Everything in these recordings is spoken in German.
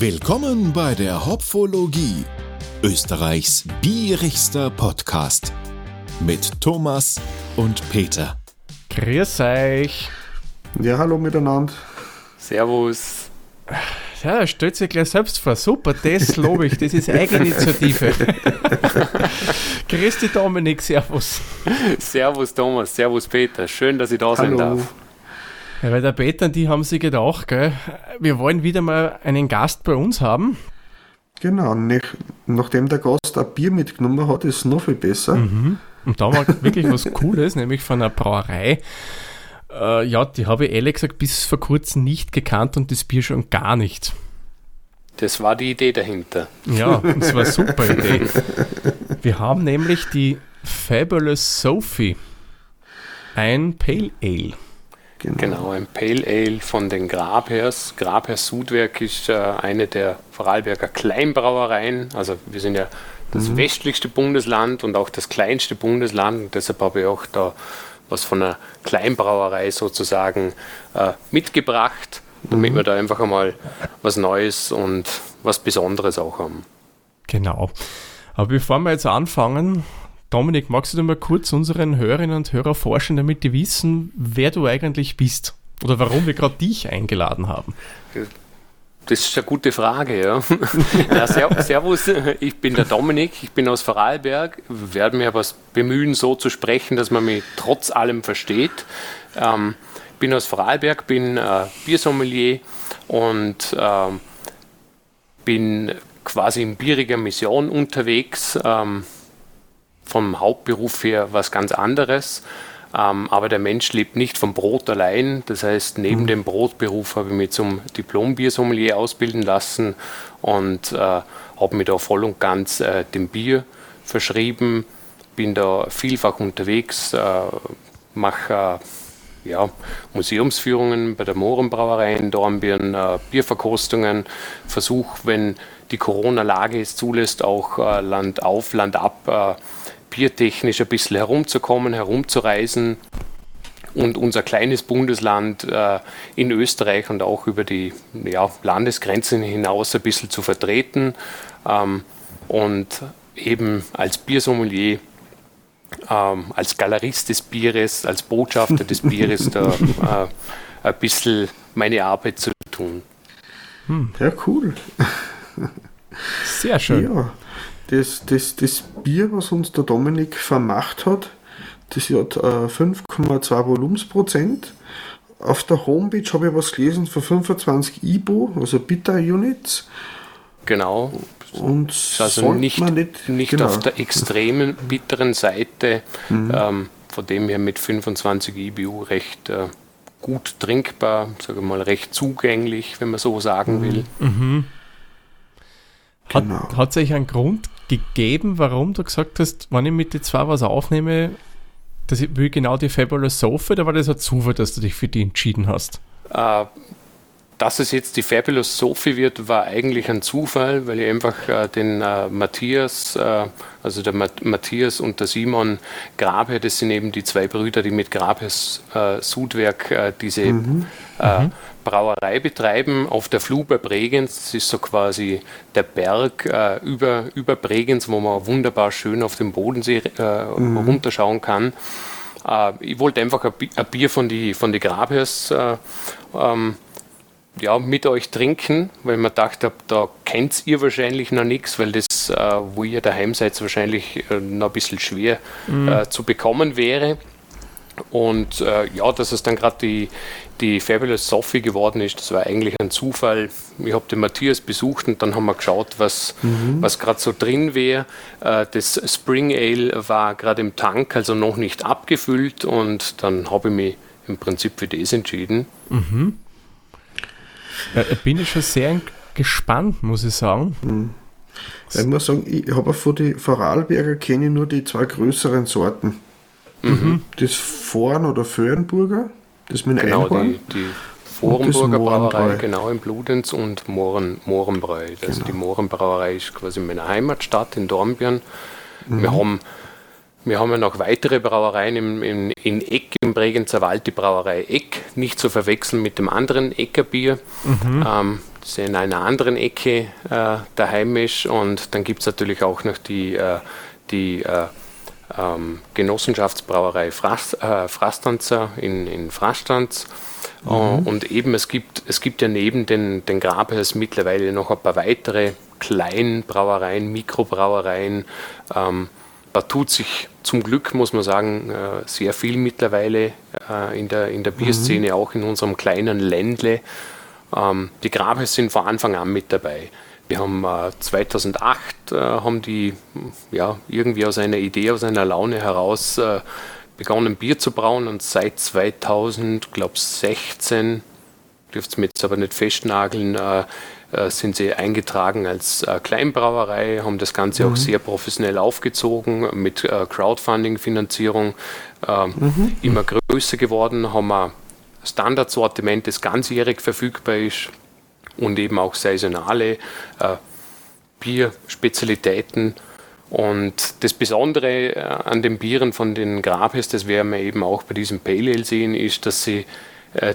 Willkommen bei der Hopfologie, Österreichs bierigster Podcast mit Thomas und Peter. Grüß euch. Ja, hallo miteinander. Servus. Ja, stellt sich gleich selbst vor. Super, das lobe ich. Das ist Eigeninitiative. Grüß dich, Dominik. Servus. Servus, Thomas. Servus, Peter. Schön, dass ich da sein Hallo. darf. Ja, weil der Peter und die haben sich gedacht, gell, wir wollen wieder mal einen Gast bei uns haben. Genau, nach, nachdem der Gast ein Bier mitgenommen hat, ist es noch viel besser. Und da war wirklich was Cooles, nämlich von einer Brauerei. Äh, ja, die habe ich ehrlich gesagt bis vor kurzem nicht gekannt und das Bier schon gar nicht. Das war die Idee dahinter. Ja, das war eine super Idee. Wir haben nämlich die Fabulous Sophie. Ein Pale Ale. Genau, ein Pale Ale von den Grabherrs. Grabherrs Sudwerk ist äh, eine der Vorarlberger Kleinbrauereien. Also wir sind ja das westlichste Bundesland und auch das kleinste Bundesland. Und deshalb habe ich auch da was von einer Kleinbrauerei sozusagen äh, mitgebracht, damit wir da einfach einmal was Neues und was Besonderes auch haben. Genau. Aber bevor wir jetzt anfangen, Dominik, magst du dir mal kurz unseren Hörerinnen und Hörer forschen, damit die wissen, wer du eigentlich bist? Oder warum wir gerade dich eingeladen haben? Das ist eine gute Frage, ja. ja ser servus, ich bin der Dominik, ich bin aus Vorarlberg, werde mir aber bemühen, so zu sprechen, dass man mich trotz allem versteht. Ähm, bin aus Vorarlberg, bin äh, Biersommelier und ähm, bin quasi in bieriger Mission unterwegs. Ähm, vom Hauptberuf her was ganz anderes. Ähm, aber der Mensch lebt nicht vom Brot allein. Das heißt, neben dem Brotberuf habe ich mich zum Diplom-Biersommelier ausbilden lassen und äh, habe mich da voll und ganz äh, dem Bier verschrieben. Bin da vielfach unterwegs, äh, mache äh, ja, Museumsführungen bei der Mohrenbrauerei in Dornbirn, äh, Bierverkostungen, versuche, wenn die Corona-Lage es zulässt, auch äh, Land auf, Land ab biertechnisch ein bisschen herumzukommen, herumzureisen und unser kleines Bundesland äh, in Österreich und auch über die ja, Landesgrenzen hinaus ein bisschen zu vertreten ähm, und eben als Biersommelier, ähm, als Galerist des Bieres, als Botschafter des Bieres da äh, ein bisschen meine Arbeit zu tun. Ja, cool. Sehr schön. Ja, das, das, das Bier, was uns der Dominik vermacht hat, das hat äh, 5,2 Volumensprozent. Auf der Homepage habe ich was gelesen von 25 IBO, also Bitter Units. Genau. Und also sollte nicht, man nicht, nicht genau. auf der extremen bitteren Seite, ähm, von dem her mit 25 IBU recht äh, gut trinkbar, sage mal recht zugänglich, wenn man so sagen will. Hat, Genau. hat sich einen Grund gegeben, warum du gesagt hast, wenn ich mit den zwei was aufnehme, dass ich will genau die Fabulous Sophie, oder war das ein Zufall, dass du dich für die entschieden hast? Äh, dass es jetzt die Fabulous Sophie wird, war eigentlich ein Zufall, weil ich einfach äh, den äh, Matthias, äh, also der Mat Matthias und der Simon Grabherr, das sind eben die zwei Brüder, die mit Grabherrs äh, Sudwerk äh, diese Äh, Brauerei betreiben auf der Flur bei Bregenz. Das ist so quasi der Berg äh, über, über Bregenz, wo man wunderbar schön auf den Bodensee äh, runterschauen kann. Äh, ich wollte einfach ein Bi- ein Bier von die, von die Grabherrs äh, ähm, ja, mit euch trinken, weil man dachte, da kennt ihr wahrscheinlich noch nichts, weil das, äh, wo ihr daheim seid, wahrscheinlich äh, noch ein bisschen schwer äh, zu bekommen wäre. Und äh, ja, dass es dann gerade die, die Fabulous Sophie geworden ist, das war eigentlich ein Zufall. Ich habe den Matthias besucht und dann haben wir geschaut, was, was gerade so drin wäre. Äh, das Spring Ale war gerade im Tank, also noch nicht abgefüllt und dann habe ich mich im Prinzip für das entschieden. Ja, da bin ich schon sehr gespannt, muss ich sagen. Ich muss sagen, ich habe von den Vorarlberger kenne ich nur die zwei größeren Sorten. Mhm. Das Vorn- oder Föhrenburger, das mit Genau, Einhorn. die, die Vorenburger Brauerei, genau in Bludenz und Mohren, Mohrenbräu. Also die Mohrenbrauerei ist quasi in meiner Heimatstadt in Dornbirn. Wir haben wir haben ja noch weitere Brauereien im, im, in Eck, im Bregenzer Wald, die Brauerei Eck, nicht zu verwechseln mit dem anderen Eckerbier. Ähm, das in einer anderen Ecke äh, daheim ist. Und dann gibt es natürlich auch noch die, äh, die äh, ähm, Genossenschaftsbrauerei Frast, äh, Frastanzer in, in Frastanz. Mhm. Und eben es gibt, es gibt ja neben den, den Grabhers mittlerweile noch ein paar weitere Kleinbrauereien, Mikrobrauereien. Ähm, da tut sich zum Glück, muss man sagen, äh, sehr viel mittlerweile äh, in der, in der Bierszene, mhm. auch in unserem kleinen Ländle. Ähm, die Grabes sind von Anfang an mit dabei. Wir haben 2008 äh, haben die ja, irgendwie aus einer Idee, aus einer Laune heraus begonnen Bier zu brauen und seit 2000, glaube 16, dürft ihr mir jetzt aber nicht festnageln, äh, sind sie eingetragen als äh, Kleinbrauerei, haben das Ganze mhm. auch sehr professionell aufgezogen mit äh, Crowdfunding-Finanzierung, mhm. immer größer geworden, haben ein Standardsortiment, das ganzjährig verfügbar ist und eben auch saisonale Bierspezialitäten. Und das Besondere an den Bieren von den Grabes, das werden wir eben auch bei diesem Pale Ale sehen, ist, dass sie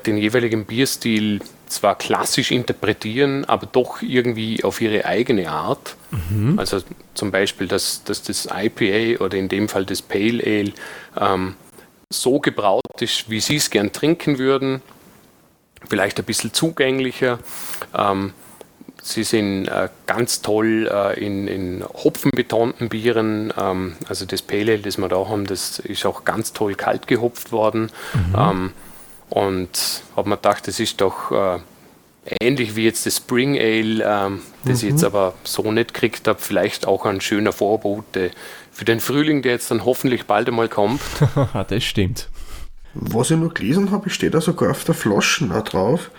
den jeweiligen Bierstil zwar klassisch interpretieren, aber doch irgendwie auf ihre eigene Art. Mhm. Also zum Beispiel, dass, dass das IPA oder in dem Fall das Pale Ale ähm, so gebraut ist, wie sie es gern trinken würden, vielleicht ein bisschen zugänglicher. Ähm, sie sind äh, ganz toll äh, in, in hopfenbetonten Bieren. Ähm, also das Pale Ale, das wir da haben, das ist auch ganz toll kalt gehopft worden. Mhm. Ähm, und habe mir gedacht, das ist doch äh, ähnlich wie jetzt das Spring Ale, ähm, das mhm. ich jetzt aber so nicht gekriegt habe, vielleicht auch ein schöner Vorbote für den Frühling, der jetzt dann hoffentlich bald einmal kommt. das stimmt. Was ich noch gelesen habe, steht da sogar auf der Flaschen auch drauf,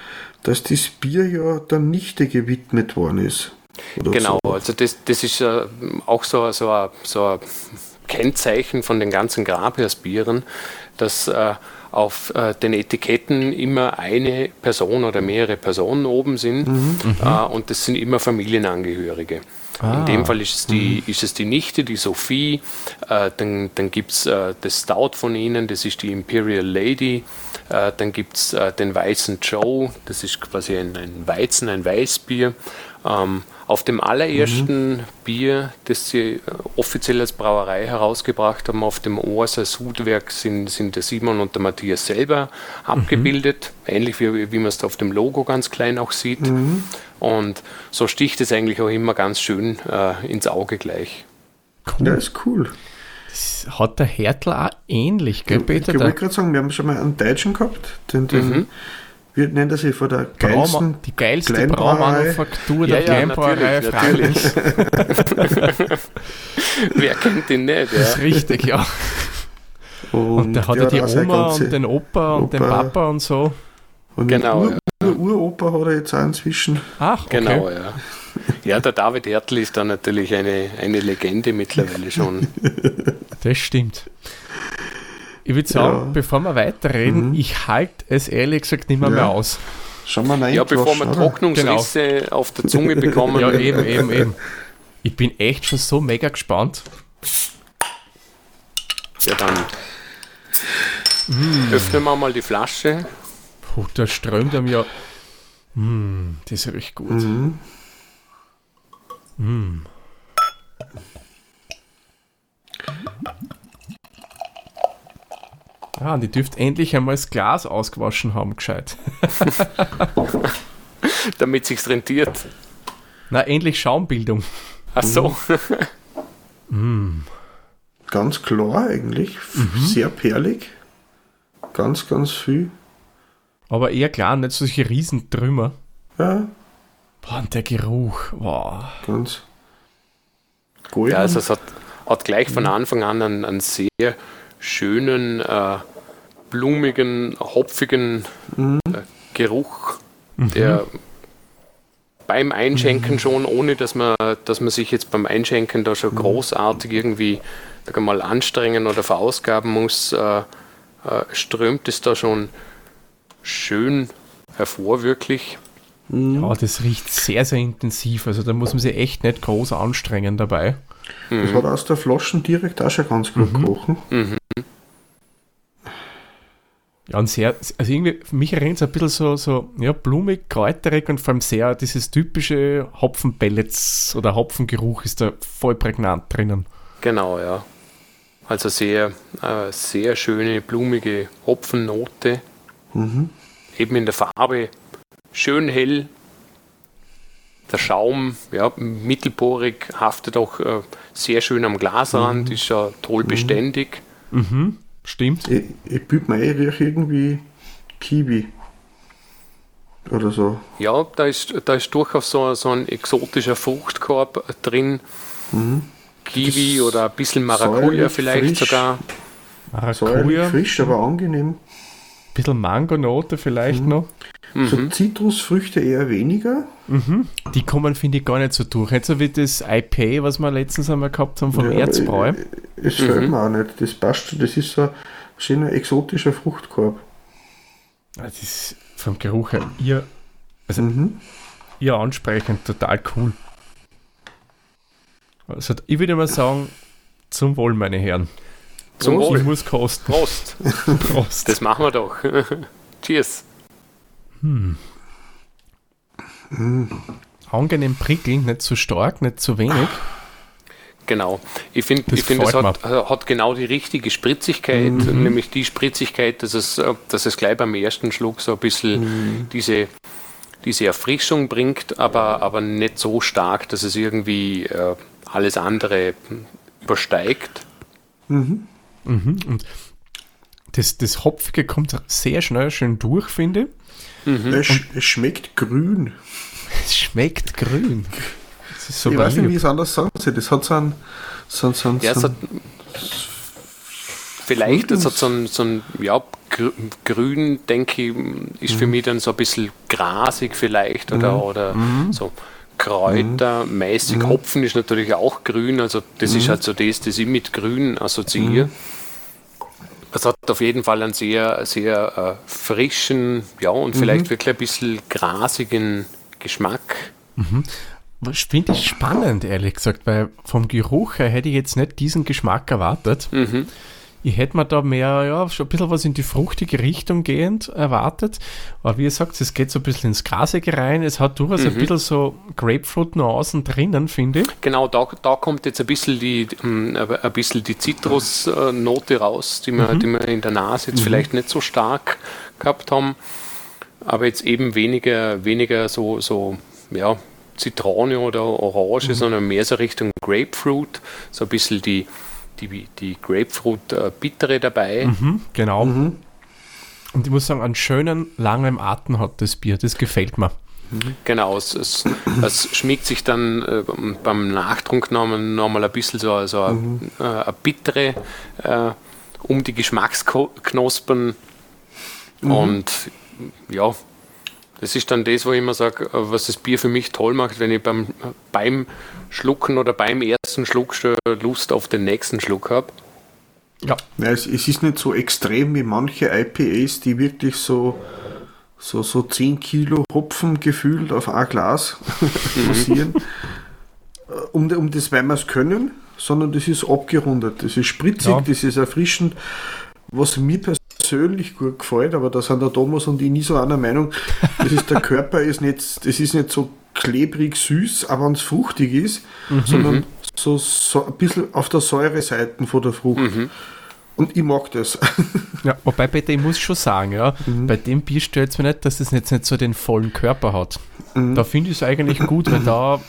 dass das Bier ja der Nichte gewidmet worden ist. genau, so. also das, das ist äh, auch so, so, ein, so ein Kennzeichen von den ganzen Grabhersbieren, dass äh, auf äh, den Etiketten immer eine Person oder mehrere Personen oben sind mhm, äh, und das sind immer Familienangehörige. Ah. In dem Fall ist es die, mhm. ist es die Nichte, die Sophie, äh, dann, dann gibt es äh, das Stout von ihnen, das ist die Imperial Lady, äh, dann gibt es äh, den Weißen Joe, das ist quasi ein, ein Weizen, ein Weißbier. Ähm, auf dem allerersten mhm. Bier, das sie äh, offiziell als Brauerei herausgebracht haben, auf dem Ohrser Sudwerk, sind, sind der Simon und der Matthias selber mhm. abgebildet, ähnlich wie, wie man es auf dem Logo ganz klein auch sieht. Mhm. Und so sticht es eigentlich auch immer ganz schön äh, ins Auge gleich. Cool. Ja, ist cool. Das hat der Hertel auch ähnlich, gell, Peter? Ich, ich wollte gerade sagen, wir haben schon mal einen Deutschen gehabt, den, den mhm wie nennt er sich von der geilsten Brauma, die geilste Braumanufaktur der ja, Kleinbrauerei natürlich, natürlich. Wer kennt den nicht? Ja? Das ist richtig, ja. Und, und der hat ja die Oma und den Opa und Opa. den Papa und so. Und genau. Ur, ja. Uropa hat er jetzt auch inzwischen. Ach, okay. genau, ja. Ja, der David Hertel ist da natürlich eine, eine Legende mittlerweile schon. Das stimmt. Ich würde sagen, ja. bevor wir weiterreden, mhm. ich halte es ehrlich gesagt nicht mehr, ja. mehr aus. Schon mal Ja, bevor wir Trocknungsrisse genau. auf der Zunge bekommen. ja, eben, eben, eben. Ich bin echt schon so mega gespannt. Ja, dann mm. öffnen wir mal die Flasche. Puh, da strömt einem ja. Mm, das riecht gut. Mhm. Mm. Ah, die dürft endlich einmal das Glas ausgewaschen haben, gescheit. Damit sich's rentiert. Na, endlich Schaumbildung. Ach so. mm. Ganz klar eigentlich. Mhm. Sehr perlig. Ganz, ganz viel. Aber eher klar, nicht solche Riesentrümmer. Ja. Boah, und der Geruch. Wow. Ganz. Golden. Ja, also es hat, hat gleich von Anfang an einen, einen sehr schönen, äh, blumigen, hopfigen mhm. äh, Geruch, mhm. der beim Einschenken mhm. schon, ohne dass man, dass man sich jetzt beim Einschenken da schon mhm. großartig irgendwie sag mal, anstrengen oder verausgaben muss, äh, äh, strömt es da schon schön hervor, wirklich. Mhm. Ja, das riecht sehr, sehr intensiv. Also da muss man sich echt nicht groß anstrengen dabei. Das hat aus der Flaschen direkt auch schon ganz gut mhm. gerochen. Mhm. Ja, und sehr, also irgendwie, für mich erinnert es ein bisschen so, so ja, blumig, kräuterig und vor allem sehr dieses typische Hopfenpellets oder Hopfengeruch ist da voll prägnant drinnen. Genau, ja. Also sehr, äh, sehr schöne, blumige Hopfennote. Mhm. Eben in der Farbe schön hell. Der Schaum, ja, mittelporig, haftet auch äh, sehr schön am Glasrand, ist ja toll beständig. Mhm, stimmt. Ich, ich büte mir rieche irgendwie Kiwi. Oder so. Ja, da ist, da ist durchaus so, so ein exotischer Fruchtkorb drin. Kiwi Das oder ein bisschen Maracuja säuerlich vielleicht frisch. sogar. Säuerlich Maracuja, frisch, aber angenehm. Ein bisschen Mangonote vielleicht noch. So Zitrusfrüchte eher weniger. Die kommen, finde ich, gar nicht so durch. Nicht so wie das IPA, was wir letztens einmal gehabt haben vom Ja, Erzbräu. äh, Es fällt mir auch nicht. Das passt schon. Das ist so ein schöner exotischer Fruchtkorb. Das ist vom Geruch her ihr, also Mhm. ihr ansprechend, total cool. Also, ich würde mal sagen, zum Wohl, meine Herren. Zum Ich Wohl. muss kosten. Prost. Prost. Das machen wir doch. Cheers. Angenehm prickelnd, nicht zu stark, nicht zu wenig. Genau. Ich finde, Das ich find, es hat, hat genau die richtige Spritzigkeit, nämlich die Spritzigkeit, dass es, äh, dass es gleich beim ersten Schluck so ein bisschen diese, diese Erfrischung bringt, aber, aber nicht so stark, dass es irgendwie äh, alles andere übersteigt. Mhm. Und das, das Hopfige kommt sehr schnell schön durch, finde ich. Es, sch- es schmeckt grün. Es schmeckt grün. Das ist so ich weiß nicht, wie es anders sagen soll. Das hat so einen. So, einen- so, Ja, es so hat, einen- vielleicht, es hat so ein, so ein ja, grü- grün, denke ich, ist für mich dann so ein bisschen grasig vielleicht oder, oder so kräutermäßig. Hopfen ist natürlich auch grün, also das ist halt so das, das ich mit grün assoziiere. Es hat auf jeden Fall einen sehr, sehr äh, frischen, ja, und vielleicht wirklich ein bisschen grasigen Geschmack. Was finde ich spannend, ehrlich gesagt, weil vom Geruch her hätte ich jetzt nicht diesen Geschmack erwartet. Mhm. Ich hätte mir da mehr, ja, schon ein bisschen was in die fruchtige Richtung gehend erwartet. Aber wie ihr sagt, es geht so ein bisschen ins Grasige rein. Es hat durchaus Mhm. ein bisschen so Grapefruit-Nuancen drinnen, finde ich. Genau, da, da kommt jetzt ein bisschen die, ähm, ein bisschen die Zitrusnote raus, die wir, die wir in der Nase jetzt vielleicht nicht so stark gehabt haben. Aber jetzt eben weniger, weniger so, so ja, Zitrone oder Orange, sondern mehr so Richtung Grapefruit. So ein bisschen die, die, die Grapefruit-Bittere dabei. Mhm, genau. Und ich muss sagen, einen schönen, langen Atem hat das Bier. Das gefällt mir. Genau, es, es, es schmiegt sich dann äh, beim Nachtrunk nochmal noch mal ein bisschen so, so eine, äh, eine bittere äh, um die Geschmacksknospen. Und ja, das ist dann das, wo ich immer sage, äh, was das Bier für mich toll macht, wenn ich beim, beim Schlucken oder beim ersten Schluck schon Lust auf den nächsten Schluck habe. Ja, Ja, es, es ist nicht so extrem wie manche IPAs, die wirklich so, so, so 10 Kilo Hopfen gefühlt auf ein Glas passieren. um, um das, weil wir es können, sondern das ist abgerundet. Das ist spritzig, Ja. das ist erfrischend. Was mir persönlich gut gefällt, aber da sind der Thomas und ich nie so einer Meinung, das ist der Körper ist nicht, das ist nicht so klebrig süß, aber wenn es fruchtig ist, sondern so, so ein bisschen auf der Säureseite von der Frucht. Und ich mag das. Ja, wobei Peter, ich muss schon sagen, ja, bei dem Bier stört es mir nicht, dass es jetzt nicht so den vollen Körper hat. Da finde ich es eigentlich gut, weil da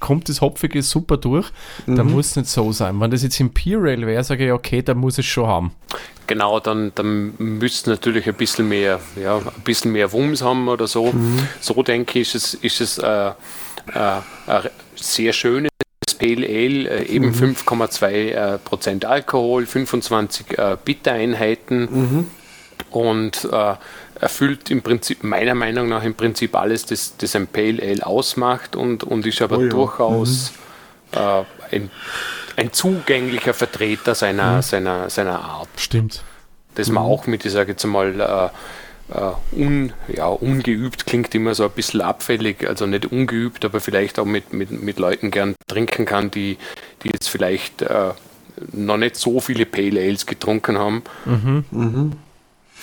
kommt das Hopfige super durch. Da muss es nicht so sein. Wenn das jetzt Imperial wäre, sage ich, okay, da muss es schon haben. Genau, dann, dann müsste natürlich ein bisschen mehr, ja, ein bisschen mehr Wumms haben oder so. So denke ich, ist es, ist es äh, äh, ein sehr schönes Pale Ale, äh, eben 5,2 äh, Prozent Alkohol, 25 äh, Bittereinheiten und äh, erfüllt im Prinzip, meiner Meinung nach im Prinzip alles, das, das ein Pale Ale ausmacht und, und ist aber Oh ja. durchaus äh, ein, ein zugänglicher Vertreter seiner, seiner, seiner Art Stimmt. dass man auch mit, ich sage jetzt mal, äh, äh, un, ja, ungeübt klingt immer so ein bisschen abfällig, also nicht ungeübt, aber vielleicht auch mit, mit, mit Leuten gern trinken kann, die, die jetzt vielleicht äh, noch nicht so viele Pale Ales getrunken haben.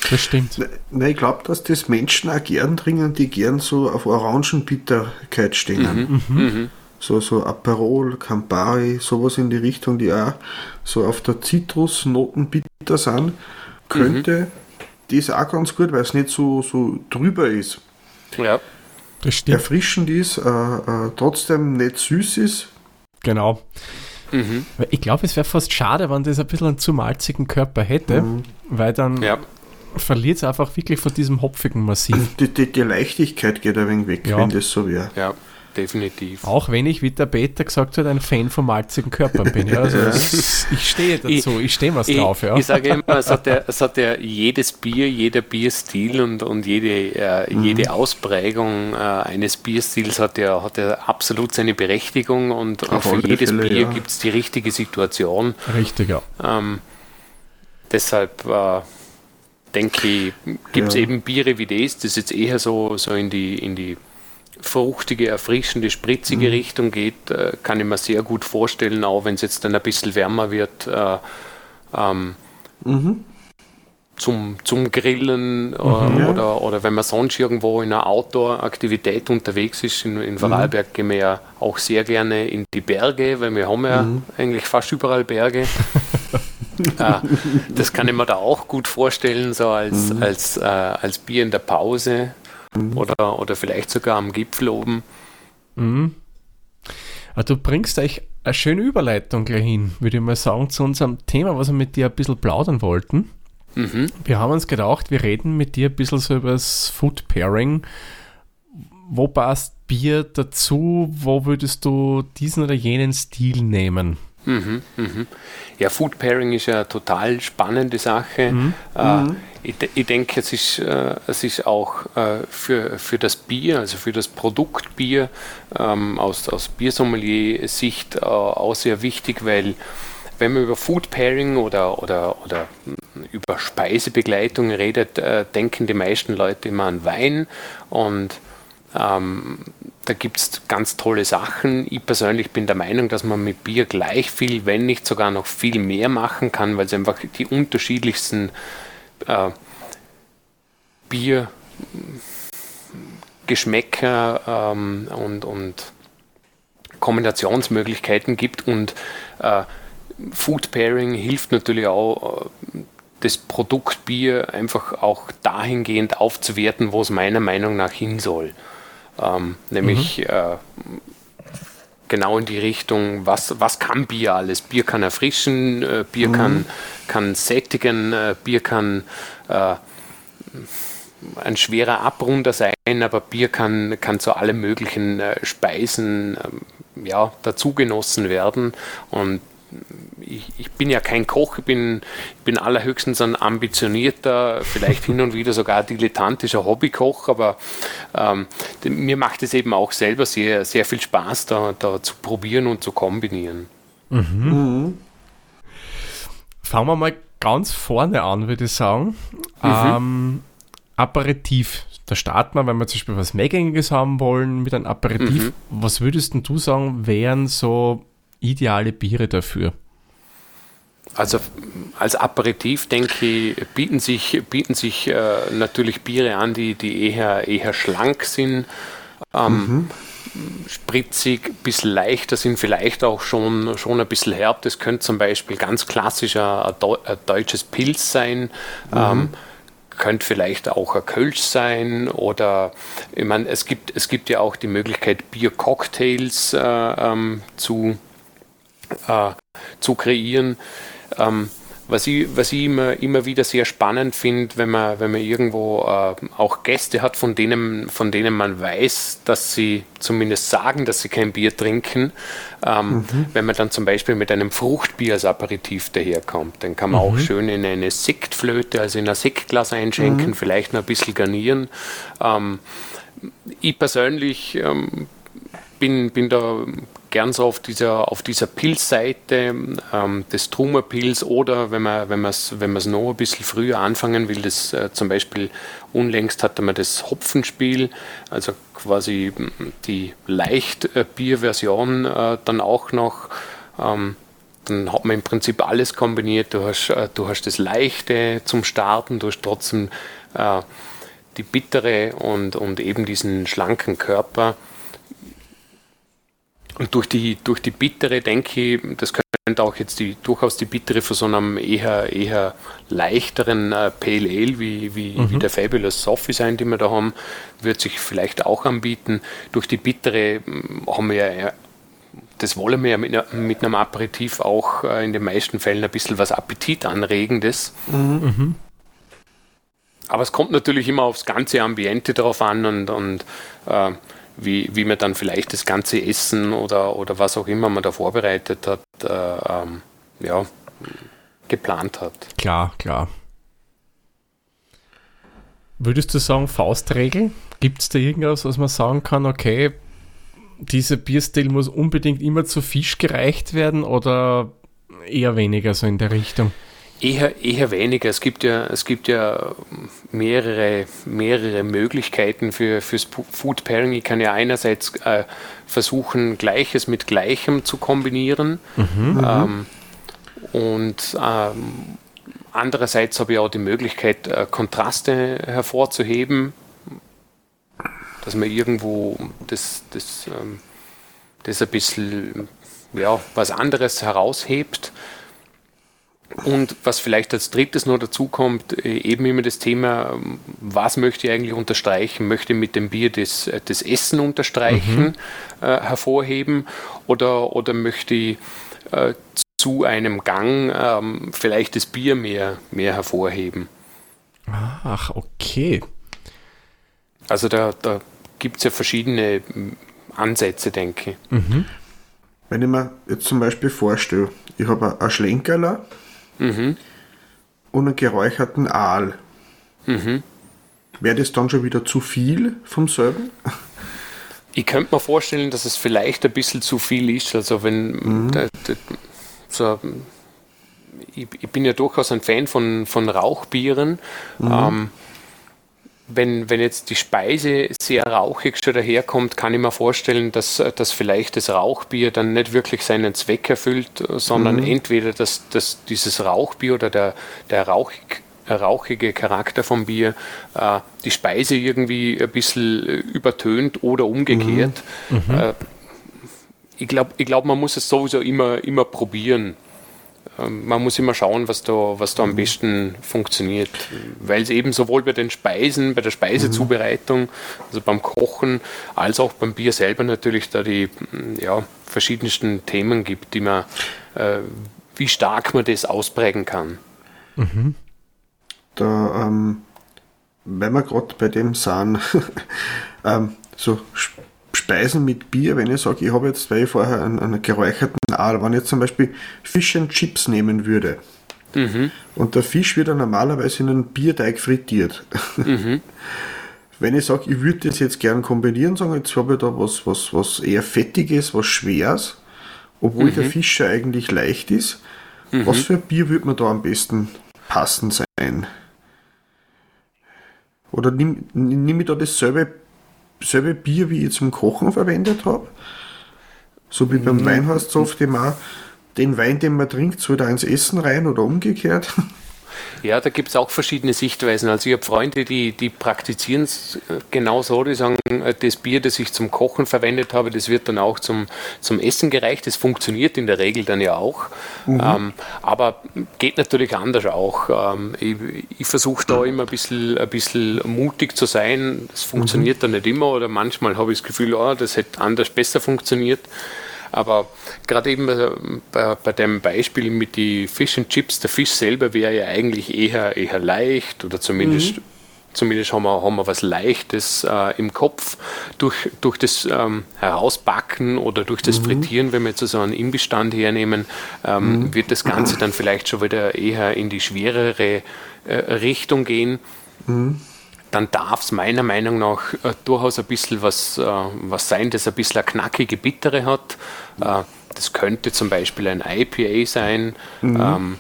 Das stimmt. Nein, ich glaube, dass das Menschen auch gern trinken, die gern so auf Orangenbitterkeit stehen. Mhm. Mhm. So, so Aperol, Campari, sowas in die Richtung, die auch so auf der Zitrusnoten bitter sind, könnte das auch ganz gut, weil es nicht so, so drüber ist. Ja. Das stimmt. Erfrischend ist, äh, äh, trotzdem nicht süß ist. Genau. Mhm. Ich glaube, es wäre fast schade, wenn das ein bisschen einen zu malzigen Körper hätte, weil dann Ja. Verliert es einfach wirklich von diesem hopfigen Massiv. Die, die, die Leichtigkeit geht ein wenig weg, Ja. wenn das so wäre. Ja, definitiv. Auch wenn ich, wie der Peter gesagt hat, ein Fan von malzigen Körpern bin. Ja? Also das, ich stehe dazu, ich, stehe was Ich, drauf. Ja. ich sage immer, es hat, ja, es hat ja jedes Bier, jeder Bierstil und, und jede, äh, Mhm. jede Ausprägung äh, eines Bierstils hat ja, hat ja absolut seine Berechtigung und, und Auf für jedes Fälle, Bier ja. gibt es die richtige Situation. Richtig, ja. Ähm, deshalb äh, denke ich, gibt es Ja. eben Biere wie das, das jetzt eher so, so in, die, in die fruchtige, erfrischende, spritzige Richtung geht, äh, kann ich mir sehr gut vorstellen, auch wenn es jetzt dann ein bisschen wärmer wird. Äh, ähm, zum, zum Grillen äh, oder, oder wenn man sonst irgendwo in einer Outdoor-Aktivität unterwegs ist. In, in Vorarlberg gehen wir ja auch sehr gerne in die Berge, weil wir haben ja eigentlich fast überall Berge. äh, das kann ich mir da auch gut vorstellen, so als, als, äh, als Bier in der Pause oder, oder vielleicht sogar am Gipfel oben. Aber du bringst euch eine schöne Überleitung gleich hin, würde ich mal sagen, zu unserem Thema, was wir mit dir ein bisschen plaudern wollten. Mhm. Wir haben uns gedacht, wir reden mit dir ein bisschen so über das Food Pairing. Wo passt Bier dazu? Wo würdest du diesen oder jenen Stil nehmen? Mhm, mhm. Ja, Food Pairing ist ja eine total spannende Sache. Äh, ich, ich denke, es ist, äh, es ist auch äh, für, für das Bier, also für das Produkt Bier ähm, aus, aus Biersommelier-Sicht äh, auch sehr wichtig, weil wenn man über Food Pairing oder, oder, oder mm, über Speisebegleitung redet, äh, denken die meisten Leute immer an Wein und ähm, da gibt es ganz tolle Sachen. Ich persönlich bin der Meinung, dass man mit Bier gleich viel, wenn nicht sogar noch viel mehr machen kann, weil es einfach die unterschiedlichsten äh, Biergeschmäcker ähm, und, und Kombinationsmöglichkeiten gibt und äh, Food Pairing hilft natürlich auch, äh, das Produkt Bier einfach auch dahingehend aufzuwerten, wo es meiner Meinung nach hin soll. Ähm, nämlich äh, genau in die Richtung, was, was kann Bier alles? Bier kann erfrischen, äh, Bier kann, kann sättigen, äh, Bier kann äh, ein schwerer Abrunder sein, aber Bier kann, kann zu allen möglichen äh, Speisen ähm, ja, dazu genossen werden. Und ich, ich bin ja kein Koch, ich bin, ich bin allerhöchstens ein ambitionierter, vielleicht hin und wieder sogar dilettantischer Hobbykoch, aber ähm, mir macht es eben auch selber sehr, sehr viel Spaß, da, da zu probieren und zu kombinieren. Fangen wir mal ganz vorne an, würde ich sagen. Ähm, Aperitif. Da starten wir, wenn wir zum Beispiel was Mehrgängiges haben wollen mit einem Aperitif. Was würdest denn du sagen, wären so ideale Biere dafür? Also als Aperitif, denke ich, bieten sich, bieten sich äh, natürlich Biere an, die, die eher, eher schlank sind, ähm, spritzig, ein bisschen leichter sind, vielleicht auch schon, schon ein bisschen herb. Das könnte zum Beispiel ganz klassischer ein, ein deutsches Pilz sein. Ähm, könnte vielleicht auch ein Kölsch sein oder ich meine, es gibt, es gibt ja auch die Möglichkeit, Biercocktails äh, ähm, zu, äh, zu kreieren. Ähm, was ich, was ich immer, immer wieder sehr spannend finde, wenn man, wenn man irgendwo äh, auch Gäste hat, von denen, von denen man weiß, dass sie zumindest sagen, dass sie kein Bier trinken, ähm, wenn man dann zum Beispiel mit einem Fruchtbier als Aperitif daherkommt, dann kann man auch schön in eine Sektflöte, also in ein Sektglas einschenken, vielleicht noch ein bisschen garnieren. Ähm, ich persönlich ähm, bin, bin da gern so auf dieser, auf dieser Pilzseite ähm, des Trummerpils oder wenn man wenn es wenn man's noch ein bisschen früher anfangen will, das äh, zum Beispiel unlängst hatte man das Hopfenspiel, also quasi mm, die Leichtbierversion äh, dann auch noch ähm, dann hat man im Prinzip alles kombiniert. Du hast, äh, du hast das Leichte zum Starten, du hast trotzdem äh, die bittere und, und eben diesen schlanken Körper. Und durch die, durch die bittere, denke ich, das könnte auch jetzt die, durchaus die bittere von so einem eher, eher leichteren äh, Pale Ale wie, wie, mhm. wie der Fabulous Sophie sein, die wir da haben, wird sich vielleicht auch anbieten. Durch die bittere hm, haben wir ja das wollen wir ja mit, mit einem Aperitif auch äh, in den meisten Fällen ein bisschen was Appetitanregendes. Mhm. Aber es kommt natürlich immer aufs ganze Ambiente drauf an und, und äh, wie, wie man dann vielleicht das ganze Essen oder, oder was auch immer man da vorbereitet hat, äh, ähm, ja, geplant hat. Klar, klar. Würdest du sagen, Faustregel? Gibt es da irgendwas, was man sagen kann, okay, dieser Bierstil muss unbedingt immer zu Fisch gereicht werden oder eher weniger so in der Richtung? Eher, eher weniger. Es gibt ja, es gibt ja mehrere, mehrere Möglichkeiten für, fürs Food Pairing. Ich kann ja einerseits äh, versuchen, Gleiches mit Gleichem zu kombinieren. Mhm, ähm, und ähm, andererseits habe ich auch die Möglichkeit, äh, Kontraste hervorzuheben dass man irgendwo das, das, ähm, das ein bisschen ja, was anderes heraushebt. Und was vielleicht als drittes noch dazu kommt, äh, eben immer das Thema, was möchte ich eigentlich unterstreichen? Möchte ich mit dem Bier das, äh, das Essen unterstreichen, mhm. äh, hervorheben oder, oder möchte ich äh, zu einem Gang ähm, vielleicht das Bier mehr, mehr hervorheben? Ach, okay. Also da, da gibt es ja verschiedene hm, Ansätze, denke ich. Mhm. Wenn ich mir jetzt zum Beispiel vorstelle, ich habe ein Schlenkerler mhm. und einen geräucherten Aal. Mhm. Wäre das dann schon wieder zu viel vom selben? Ich könnte mir vorstellen, dass es vielleicht ein bisschen zu viel ist. Also wenn mhm. der, der, so, ich, ich, bin ja durchaus ein Fan von, von Rauchbieren. Mhm. Ähm, wenn, wenn jetzt die Speise sehr rauchig schon daherkommt, kann ich mir vorstellen, dass, dass vielleicht das Rauchbier dann nicht wirklich seinen Zweck erfüllt, sondern mhm. entweder dass, dass dieses Rauchbier oder der, der rauchig, rauchige Charakter vom Bier äh, die Speise irgendwie ein bisschen übertönt oder umgekehrt. Mhm. Mhm. Äh, ich glaube, ich glaub, man muss es sowieso immer, immer probieren. Ähm, man muss immer schauen, was da, was da am mhm. besten funktioniert. Weil es eben sowohl bei den Speisen, bei der Speisezubereitung, also beim Kochen, als auch beim Bier selber natürlich da die ja, verschiedensten Themen gibt, die man, äh, wie stark man das ausprägen kann. Mhm. Da, ähm, wenn wir gerade bei dem sind, ähm, so Speisen mit Bier, wenn ich sage, ich habe jetzt, weil ich vorher einen, einen geräucherten Aal, wenn ich jetzt zum Beispiel Fish and Chips nehmen würde mhm. und der Fisch wird dann normalerweise in einen Bierteig frittiert. Mhm. wenn ich sage, ich würde das jetzt gern kombinieren, sagen, jetzt habe ich da was, was, was eher Fettiges, was Schweres, obwohl mhm. der Fisch ja eigentlich leicht ist. Mhm. Was für ein Bier würde man da am besten passend sein? Oder nehme nehm ich da dasselbe selbe Bier, wie ich zum Kochen verwendet habe. So wie beim mhm. Wein hast du oft immer den Wein, den man trinkt, soll da ins Essen rein oder umgekehrt. Ja, da gibt es auch verschiedene Sichtweisen. Also ich habe Freunde, die, die praktizieren es genau so, die sagen, das Bier, das ich zum Kochen verwendet habe, das wird dann auch zum, zum Essen gereicht. Das funktioniert in der Regel dann ja auch. Mhm. Ähm, aber geht natürlich anders auch. Ähm, ich, ich versuche da immer ein bisschen, ein bisschen mutig zu sein. Das funktioniert mhm. dann nicht immer oder manchmal habe ich das Gefühl, oh, das hätte anders besser funktioniert. Aber gerade eben bei, bei, dem Beispiel mit den Fish and Chips, der Fisch selber wäre ja eigentlich eher, eher leicht oder zumindest, mhm. Zumindest haben, wir, haben wir was Leichtes äh, im Kopf. Durch, durch das ähm, Herausbacken oder durch das mhm. Frittieren, wenn wir jetzt so einen Imbissstand hernehmen, ähm, mhm. wird das Ganze dann vielleicht schon wieder eher in die schwerere äh, Richtung gehen. Mhm dann darf es meiner Meinung nach äh, durchaus ein bisschen was, äh, was sein, das ein bisschen eine knackige Bittere hat. Äh, das könnte zum Beispiel ein IPA sein, mhm. ähm,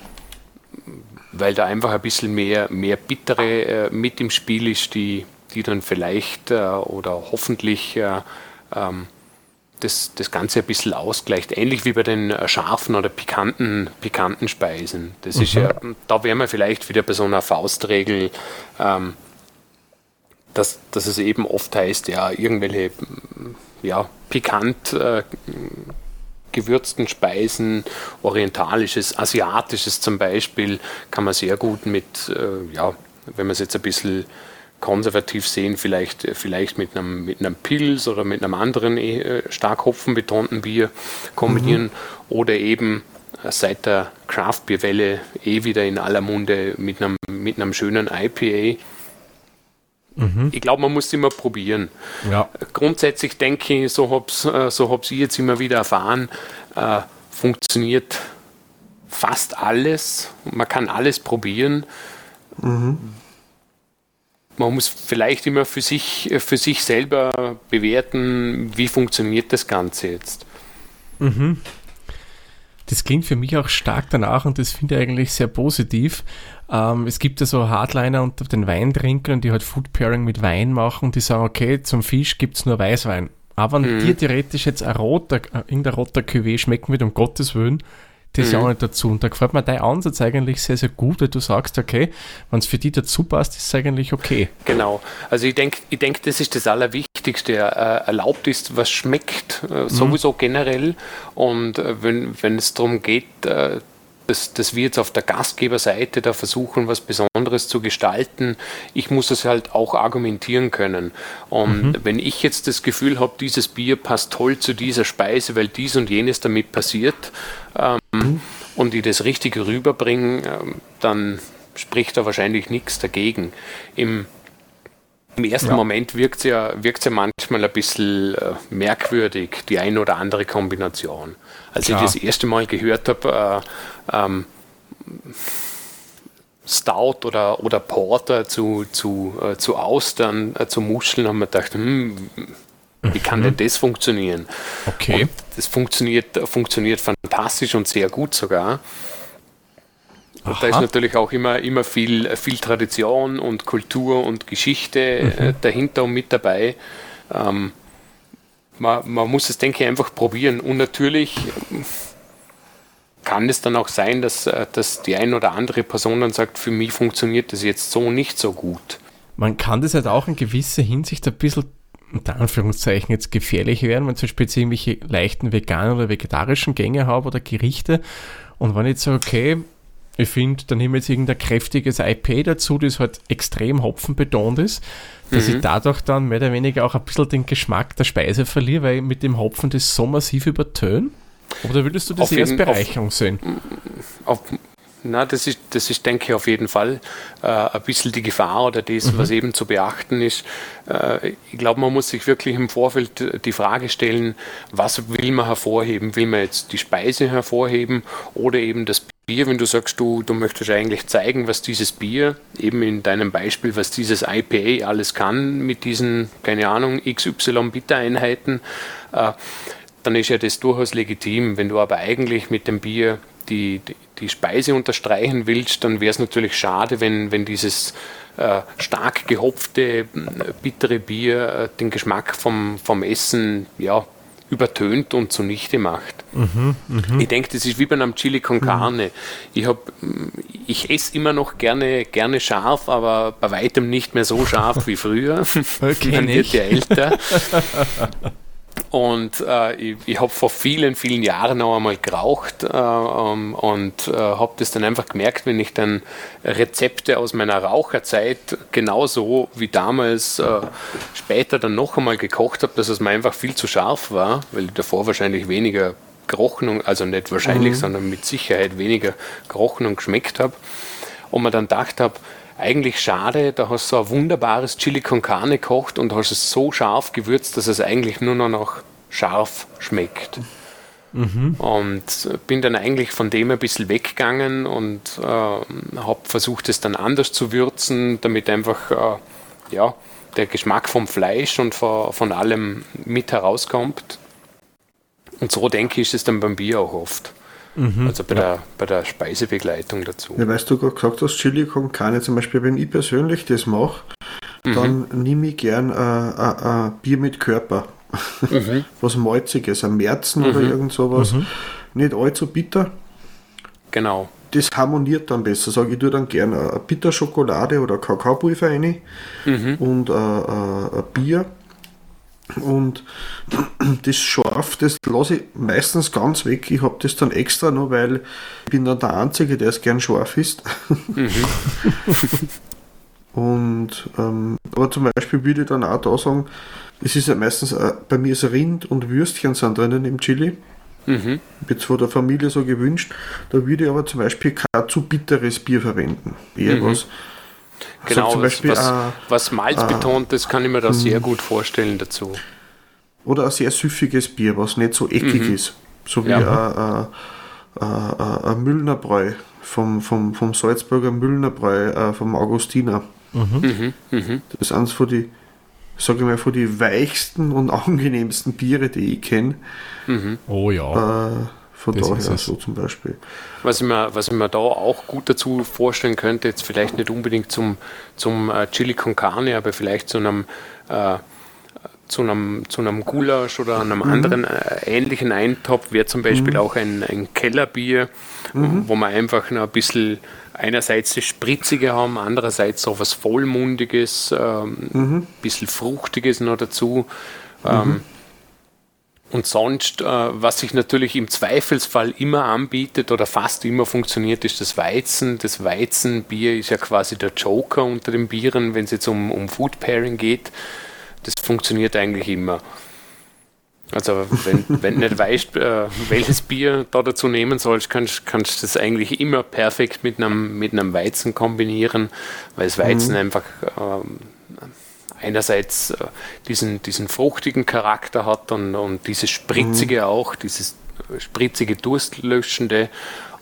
weil da einfach ein bisschen mehr, mehr Bittere äh, mit im Spiel ist, die, die dann vielleicht äh, oder hoffentlich äh, ähm, das, das Ganze ein bisschen ausgleicht. Ähnlich wie bei den äh, scharfen oder pikanten, pikanten Speisen. Das mhm. ist ja, da wären wir vielleicht wieder bei so einer Faustregel, ähm, dass, dass es eben oft heißt, ja, irgendwelche ja, pikant äh, gewürzten Speisen, orientalisches, asiatisches zum Beispiel, kann man sehr gut mit, äh, ja, wenn man es jetzt ein bisschen konservativ sehen, vielleicht, vielleicht mit, einem, mit einem Pilz oder mit einem anderen äh, stark hopfenbetonten Bier kombinieren mhm. oder eben äh, seit der Craft-Bierwelle eh wieder in aller Munde mit einem, mit einem schönen IPA. Mhm. Ich glaube, man muss es immer probieren. Ja. Grundsätzlich denke ich, so habe äh, so hab's ich jetzt immer wieder erfahren, äh, funktioniert fast alles. Man kann alles probieren. Mhm man muss vielleicht immer für sich, für sich selber bewerten, wie funktioniert das Ganze jetzt. Mhm. Das klingt für mich auch stark danach und das finde ich eigentlich sehr positiv. Ähm, es gibt ja so Hardliner unter den Weintrinkern, die halt Food Pairing mit Wein machen und die sagen, okay, zum Fisch gibt es nur Weißwein. Aber wenn mhm. dir theoretisch jetzt ein roter, äh, irgendein roter Cuvée schmecken wird, um Gottes Willen, das mhm. ja auch nicht dazu. Und da gefällt mir dein Ansatz eigentlich sehr, sehr gut, weil du sagst, okay, wenn es für die dazu passt, ist es eigentlich okay. Genau. Also ich denke, ich denk, das ist das Allerwichtigste. Äh, erlaubt ist, was schmeckt, äh, mhm. sowieso generell. Und äh, wenn, wenn es darum geht, äh, dass, dass wir jetzt auf der Gastgeberseite da versuchen, was Besonderes zu gestalten. Ich muss es halt auch argumentieren können. Und mhm. wenn ich jetzt das Gefühl habe, dieses Bier passt toll zu dieser Speise, weil dies und jenes damit passiert, ähm, mhm. und ich das Richtige rüberbringe, ähm, dann spricht da wahrscheinlich nichts dagegen. Im im ersten ja. Moment wirkt es ja, ja manchmal ein bisschen äh, merkwürdig, die eine oder andere Kombination. Als Klar. ich das erste Mal gehört habe, äh, ähm, Stout oder, oder Porter zu, zu, äh, zu Austern, äh, zu Muscheln, haben wir gedacht, hm, wie kann denn mhm. das funktionieren? Okay. Und das funktioniert, funktioniert fantastisch und sehr gut sogar. Da ist natürlich auch immer, immer viel, viel Tradition und Kultur und Geschichte äh, mhm. dahinter und mit dabei. Ähm, man, man, muss es, denke ich, einfach probieren. Und natürlich kann es dann auch sein, dass, äh, dass die eine oder andere Person dann sagt, für mich funktioniert das jetzt so nicht so gut. Man kann das halt auch in gewisser Hinsicht ein bisschen unter Anführungszeichen jetzt gefährlich werden, wenn zum Beispiel jetzt irgendwelche leichten veganen oder vegetarischen Gänge habe oder Gerichte und wenn ich so, okay, ich finde, dann nehmen wir jetzt irgendein kräftiges IP dazu, das halt extrem hopfenbetont ist, dass mhm. ich dadurch dann mehr oder weniger auch ein bisschen den Geschmack der Speise verliere, weil ich mit dem Hopfen das so massiv übertöne. Oder würdest du das eher als Bereicherung auf, sehen? Auf, na, das ist, das ist, denke ich, auf jeden Fall äh, ein bisschen die Gefahr oder das, mhm. was eben zu beachten ist. Äh, ich glaube, man muss sich wirklich im Vorfeld die Frage stellen, was will man hervorheben? Will man jetzt die Speise hervorheben oder eben das Bier, wenn du sagst, du, du möchtest eigentlich zeigen, was dieses Bier, eben in deinem Beispiel, was dieses IPA alles kann mit diesen, keine Ahnung, XY Bittereinheiten, äh, dann ist ja das durchaus legitim. Wenn du aber eigentlich mit dem Bier die, die, die Speise unterstreichen willst, dann wäre es natürlich schade, wenn, wenn dieses äh, stark gehopfte, bittere Bier äh, den Geschmack vom, vom Essen ja, übertönt und zunichte macht. Mhm, mh. Ich denke, das ist wie bei einem Chili con Carne. Mhm. Ich, ich esse immer noch gerne, gerne scharf, aber bei weitem nicht mehr so scharf wie früher. Okay, Man wird ja älter. Und äh, ich, ich habe vor vielen, vielen Jahren noch einmal geraucht äh, um, und äh, habe das dann einfach gemerkt, wenn ich dann Rezepte aus meiner Raucherzeit genauso wie damals äh, später dann noch einmal gekocht habe, dass es mir einfach viel zu scharf war, weil ich davor wahrscheinlich weniger gerochen, und, also nicht wahrscheinlich, mhm. sondern mit Sicherheit weniger gerochen und geschmeckt habe. Und man dann gedacht habe, eigentlich schade, da hast du ein wunderbares Chili con Carne gekocht und hast es so scharf gewürzt, dass es eigentlich nur noch nach scharf schmeckt. Mhm. Und bin dann eigentlich von dem ein bisschen weggegangen und äh, habe versucht, es dann anders zu würzen, damit einfach äh, ja, der Geschmack vom Fleisch und von, von allem mit herauskommt. Und so denke ich, ist es dann beim Bier auch oft. Mhm. Also bei, ja. der, bei der Speisebegleitung dazu. Ja, weißt du gerade gesagt hast, Chili con Carne zum Beispiel, wenn ich persönlich das mache, mhm. dann nehme ich gern äh, äh, äh, Bier mit Körper. mhm. was Malziges, ein Märzen mhm. oder irgend sowas. Mhm. Nicht allzu bitter. Genau. Das harmoniert dann besser. Sage ich, tue dann gerne eine Bitterschokolade oder Kakaopulver rein mhm. und äh, äh, ein Bier. Und das Scharf, das lasse ich meistens ganz weg. Ich habe das dann extra nur, weil ich bin dann der Einzige, der es gern scharf ist. Mhm. Und ähm, aber zum Beispiel würde ich dann auch da sagen, es ist ja meistens, äh, bei mir ist Rind und Würstchen sind drinnen im Chili. Mhm. Wird von der Familie so gewünscht. Da würde ich aber zum Beispiel kein zu bitteres Bier verwenden. Eher mhm. was. Also genau, Beispiel, was, äh, was Malz äh, betont, das kann ich mir da sehr mhm. gut vorstellen dazu. Oder ein sehr süffiges Bier, was nicht so eckig mhm. ist. So wie ja. ein, ein, ein Müllnerbräu vom, vom, vom Salzburger Müllnerbräu, äh, vom Augustiner. Mhm. Mhm. Das ist eines von die, sage ich mal, von die weichsten und angenehmsten Biere, die ich kenne. Mhm. Oh ja. Äh, von das daher so zum Beispiel. Was ich, mir, was ich mir da auch gut dazu vorstellen könnte, jetzt vielleicht nicht unbedingt zum, zum äh, Chili con Carne, aber vielleicht zu einem äh, zu einem, zu einem Gulasch oder einem mhm. anderen äh, ähnlichen Eintopf wäre zum Beispiel mhm. auch ein, ein Kellerbier, mhm. wo man einfach noch ein bisschen einerseits das Spritzige haben, andererseits so was Vollmundiges, ähm, mhm. bisschen Fruchtiges noch dazu. Ähm, mhm. Und sonst, äh, was sich natürlich im Zweifelsfall immer anbietet oder fast immer funktioniert, ist das Weizen. Das Weizenbier ist ja quasi der Joker unter den Bieren, wenn es jetzt um, um Food Pairing geht. Das funktioniert eigentlich immer. Also wenn, wenn du nicht weißt, äh, welches Bier da dazu nehmen sollst, kannst du das eigentlich immer perfekt mit einem, mit einem Weizen kombinieren, weil das Weizen mhm. einfach ähm, einerseits äh, diesen, diesen fruchtigen Charakter hat und, und dieses spritzige mhm. auch, dieses spritzige, durstlöschende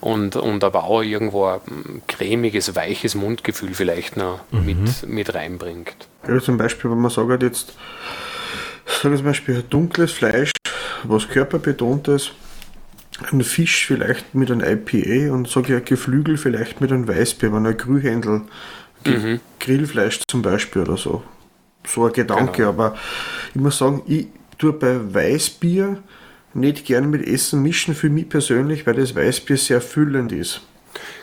und, und aber auch irgendwo ein cremiges, weiches Mundgefühl vielleicht noch mhm. mit, mit reinbringt. Ja, zum Beispiel, wenn man sagt jetzt, sage zum Beispiel dunkles Fleisch, was körperbetontes, ein Fisch vielleicht mit einem IPA und sage ich ein Geflügel vielleicht mit einem Weißbier, wenn ein Grühhändel, mhm. Grillfleisch zum Beispiel oder so. So ein Gedanke, genau. aber ich muss sagen, ich tue bei Weißbier nicht gerne mit Essen mischen für mich persönlich, weil das Weißbier sehr füllend ist.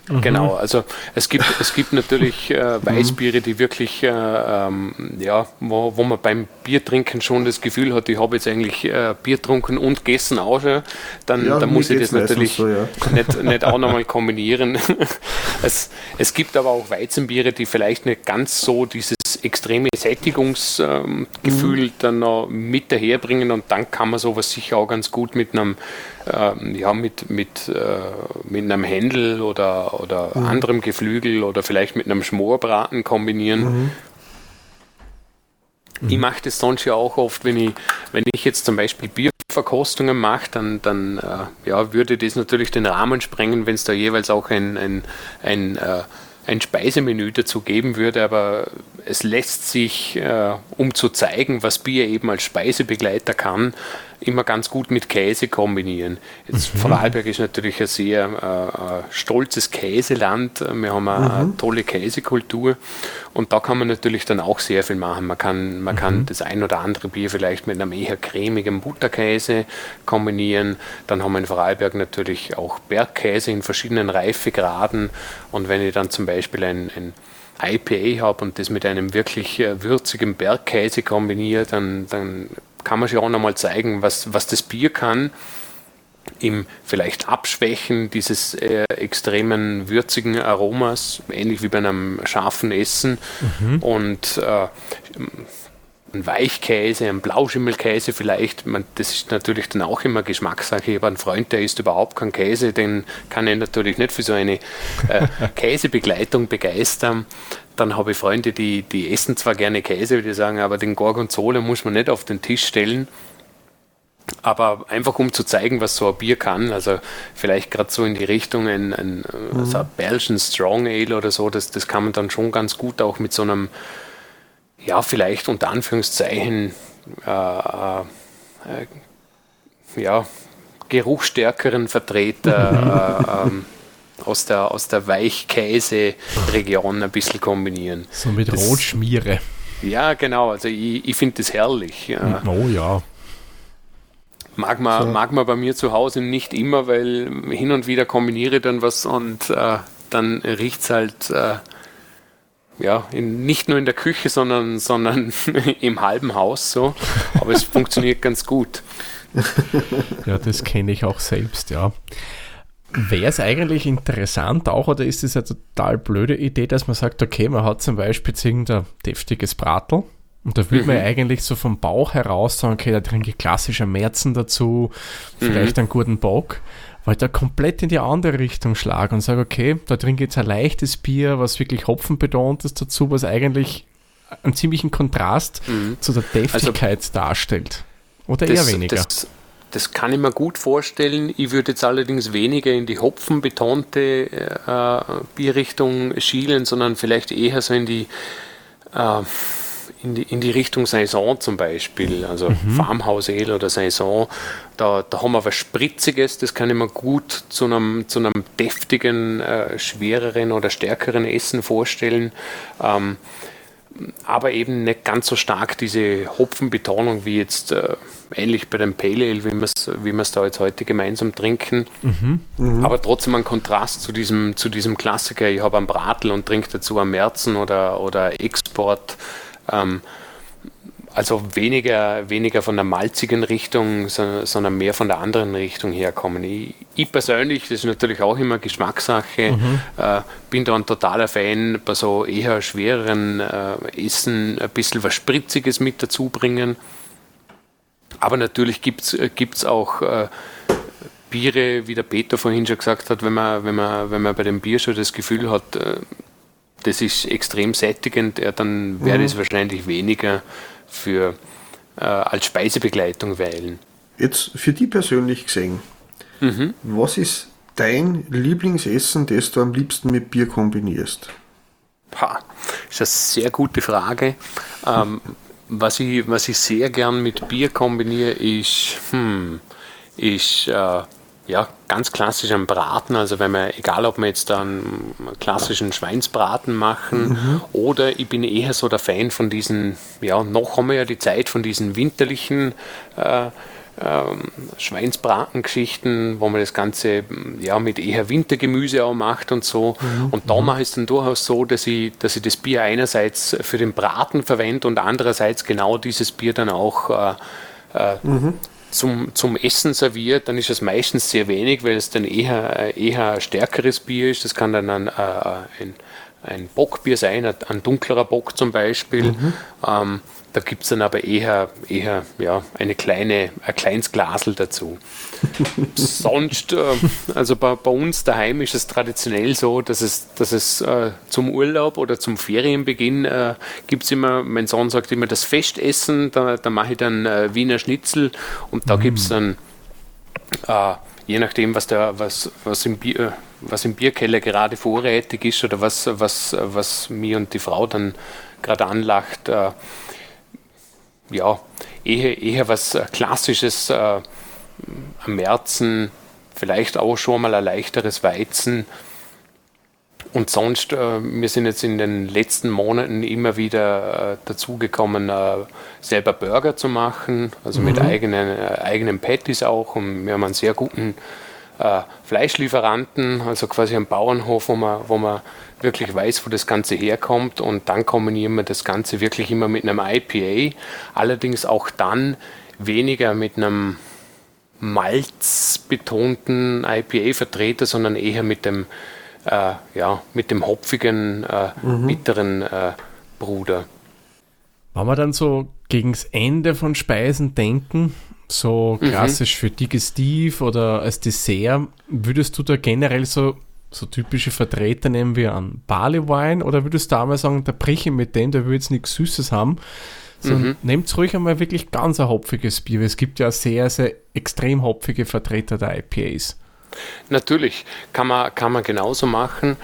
Mhm. Genau, also es gibt, es gibt natürlich äh, mhm. Weißbiere, die wirklich, äh, ähm, ja, wo, wo man beim Biertrinken schon das Gefühl hat, ich habe jetzt eigentlich äh, Bier getrunken und gegessen auch schon, dann, ja, dann muss ich das natürlich so, ja. nicht, nicht auch nochmal kombinieren. es, es gibt aber auch Weizenbiere, die vielleicht nicht ganz so dieses extreme Sättigungsgefühl ähm, mhm. dann noch mit daherbringen und dann kann man sowas sicher auch ganz gut mit einem ähm, ja, mit, mit, äh, mit einem Händel oder, oder mhm. anderem Geflügel oder vielleicht mit einem Schmorbraten kombinieren. Mhm. Ich mache das sonst ja auch oft, wenn ich, wenn ich jetzt zum Beispiel Bierverkostungen mache, dann, dann äh, ja, würde das natürlich den Rahmen sprengen, wenn es da jeweils auch ein, ein, ein äh, ein Speisemenü dazu geben würde, aber es lässt sich, äh, um zu zeigen, was Bier eben als Speisebegleiter kann, immer ganz gut mit Käse kombinieren. Jetzt mhm. Vorarlberg ist natürlich ein sehr äh, stolzes Käseland. Wir haben eine, mhm. tolle Käsekultur und da kann man natürlich dann auch sehr viel machen. Man kann, man mhm. kann das ein oder andere Bier vielleicht mit einem eher cremigen Butterkäse kombinieren. Dann haben wir in Vorarlberg natürlich auch Bergkäse in verschiedenen Reifegraden und wenn ich dann zum Beispiel ein, ein IPA habe und das mit einem wirklich äh, würzigen Bergkäse kombiniere, dann, dann kann man sich auch nochmal zeigen, was, was das Bier kann im vielleicht Abschwächen dieses äh, extremen würzigen Aromas, ähnlich wie bei einem scharfen Essen. Mhm. Und äh, ein Weichkäse, ein Blauschimmelkäse vielleicht, man, das ist natürlich dann auch immer Geschmackssache. Ich habe einen Freund, der isst überhaupt keinen Käse, den kann ich natürlich nicht für so eine äh, Käsebegleitung begeistern. Dann habe ich Freunde, die, die essen zwar gerne Käse, die sagen, aber den Gorgonzola muss man nicht auf den Tisch stellen. Aber einfach um zu zeigen, was so ein Bier kann, also vielleicht gerade so in die Richtung ein, ein, mhm. also ein Belgian Strong Ale oder so, das, das kann man dann schon ganz gut auch mit so einem ja, vielleicht unter Anführungszeichen, äh, äh, ja, geruchstärkeren Vertreter äh, ähm, aus der, aus der Weichkäse-Region ein bisschen kombinieren. So mit das, Rotschmiere. Ja, genau. Also ich, ich finde das herrlich. Oh ja. Mag man, so. mag man bei mir zu Hause nicht immer, weil hin und wieder kombiniere ich dann was und äh, dann riecht es halt äh, ja, in, nicht nur in der Küche, sondern, sondern im halben Haus so. Aber es funktioniert ganz gut. Ja, das kenne ich auch selbst, ja. Wäre es eigentlich interessant auch, oder ist es eine total blöde Idee, dass man sagt, okay, man hat zum Beispiel irgendein deftiges Bratel und da will mhm. man eigentlich so vom Bauch heraus sagen, okay, da trinke ich klassischer Märzen dazu, vielleicht mhm. einen guten Bock, weil da komplett in die andere Richtung schlage und sage, okay, da trinke ich jetzt ein leichtes Bier, was wirklich hopfenbetont ist dazu, was eigentlich einen ziemlichen Kontrast mhm. zu der also Deftigkeit also, darstellt. Oder das, eher weniger. Das, das kann ich mir gut vorstellen. Ich würde jetzt allerdings weniger in die hopfenbetonte äh, Bierrichtung schielen, sondern vielleicht eher so in die, äh, in die, in die Richtung Saison zum Beispiel, also mhm. Farmhouse Ale oder Saison. Da, da haben wir was Spritziges, das kann ich mir gut zu einem, zu einem deftigen, äh, schwereren oder stärkeren Essen vorstellen. Ähm, aber eben nicht ganz so stark diese Hopfenbetonung wie jetzt äh, ähnlich bei dem Pale Ale, wie wir es wie da jetzt heute gemeinsam trinken. Mhm. Mhm. Aber trotzdem ein Kontrast zu diesem, zu diesem Klassiker. Ich habe einen Bratel und trinke dazu einen Merzen oder, oder Export. Ähm, also weniger, weniger von der malzigen Richtung, sondern mehr von der anderen Richtung herkommen. Ich, ich persönlich, das ist natürlich auch immer Geschmackssache, mhm. äh, bin da ein totaler Fan, bei so eher schwereren äh, Essen ein bisschen was Spritziges mit dazu bringen. Aber natürlich gibt es auch äh, Biere, wie der Peter vorhin schon gesagt hat, wenn man, wenn man, wenn man bei dem Bier schon das Gefühl hat, äh, das ist extrem sättigend, ja, dann wäre mhm. es wahrscheinlich weniger für, äh, als Speisebegleitung weilen. Jetzt für die persönlich gesehen, mhm. was ist dein Lieblingsessen, das du am liebsten mit Bier kombinierst? Ha, ist eine sehr gute Frage. Ähm, was, ich, was ich sehr gern mit Bier kombiniere, ist, hm, ist äh, ja, ganz klassisch am Braten. Also wenn wir, egal ob wir jetzt einen klassischen Schweinsbraten machen mhm. oder ich bin eher so der Fan von diesen, ja, noch haben wir ja die Zeit von diesen winterlichen äh, ähm, Schweinsbratengeschichten, wo man das Ganze ja, mit eher Wintergemüse auch macht und so. Mhm. Und da mache ich es dann durchaus so, dass ich, dass ich das Bier einerseits für den Braten verwende und andererseits genau dieses Bier dann auch äh, äh, mhm zum, zum Essen serviert, dann ist es meistens sehr wenig, weil es dann eher, eher stärkeres Bier ist. Das kann dann ein, äh, ein, ein Bockbier sein, ein dunklerer Bock zum Beispiel. Mhm. Ähm, da gibt es dann aber eher, eher ja, eine kleine, ein kleines Glasel dazu. Sonst, äh, also bei, bei, uns daheim ist es traditionell so, dass es, dass es äh, zum Urlaub oder zum Ferienbeginn äh, gibt es immer, mein Sohn sagt immer das Festessen, da, da mache ich dann äh, Wiener Schnitzel und da mhm. gibt es dann, äh, je nachdem, was, der, was, was, im Bier, äh, was im Bierkeller gerade vorrätig ist oder was, was, was mir und die Frau dann gerade anlacht, ja, eher, eher was äh, Klassisches äh, am Märzen, vielleicht auch schon mal ein leichteres Weizen. Und sonst, äh, wir sind jetzt in den letzten Monaten immer wieder äh, dazugekommen, äh, selber Burger zu machen, also mhm. mit eigenen, äh, eigenen Patties auch. Und wir haben einen sehr guten äh, Fleischlieferanten, also quasi einen Bauernhof, wo man, wo man wirklich weiß, wo das Ganze herkommt. Und dann kombinieren wir das Ganze wirklich immer mit einem IPA. Allerdings auch dann weniger mit einem malzbetonten IPA-Vertreter, sondern eher mit dem, äh, ja, mit dem hopfigen, äh, mhm. bitteren äh, Bruder. Wenn wir dann so gegen das Ende von Speisen denken, so mhm. klassisch mhm. für digestiv oder als Dessert, würdest du da generell so so typische Vertreter nehmen wir an Barley Wine oder würdest du einmal sagen, da breche ich mit dem, der will jetzt nichts Süßes haben. So, mhm. Nehmt ruhig einmal wirklich ganz ein hopfiges Bier, weil es gibt ja sehr, sehr extrem hopfige Vertreter der IPAs. Natürlich, kann man, kann man genauso machen.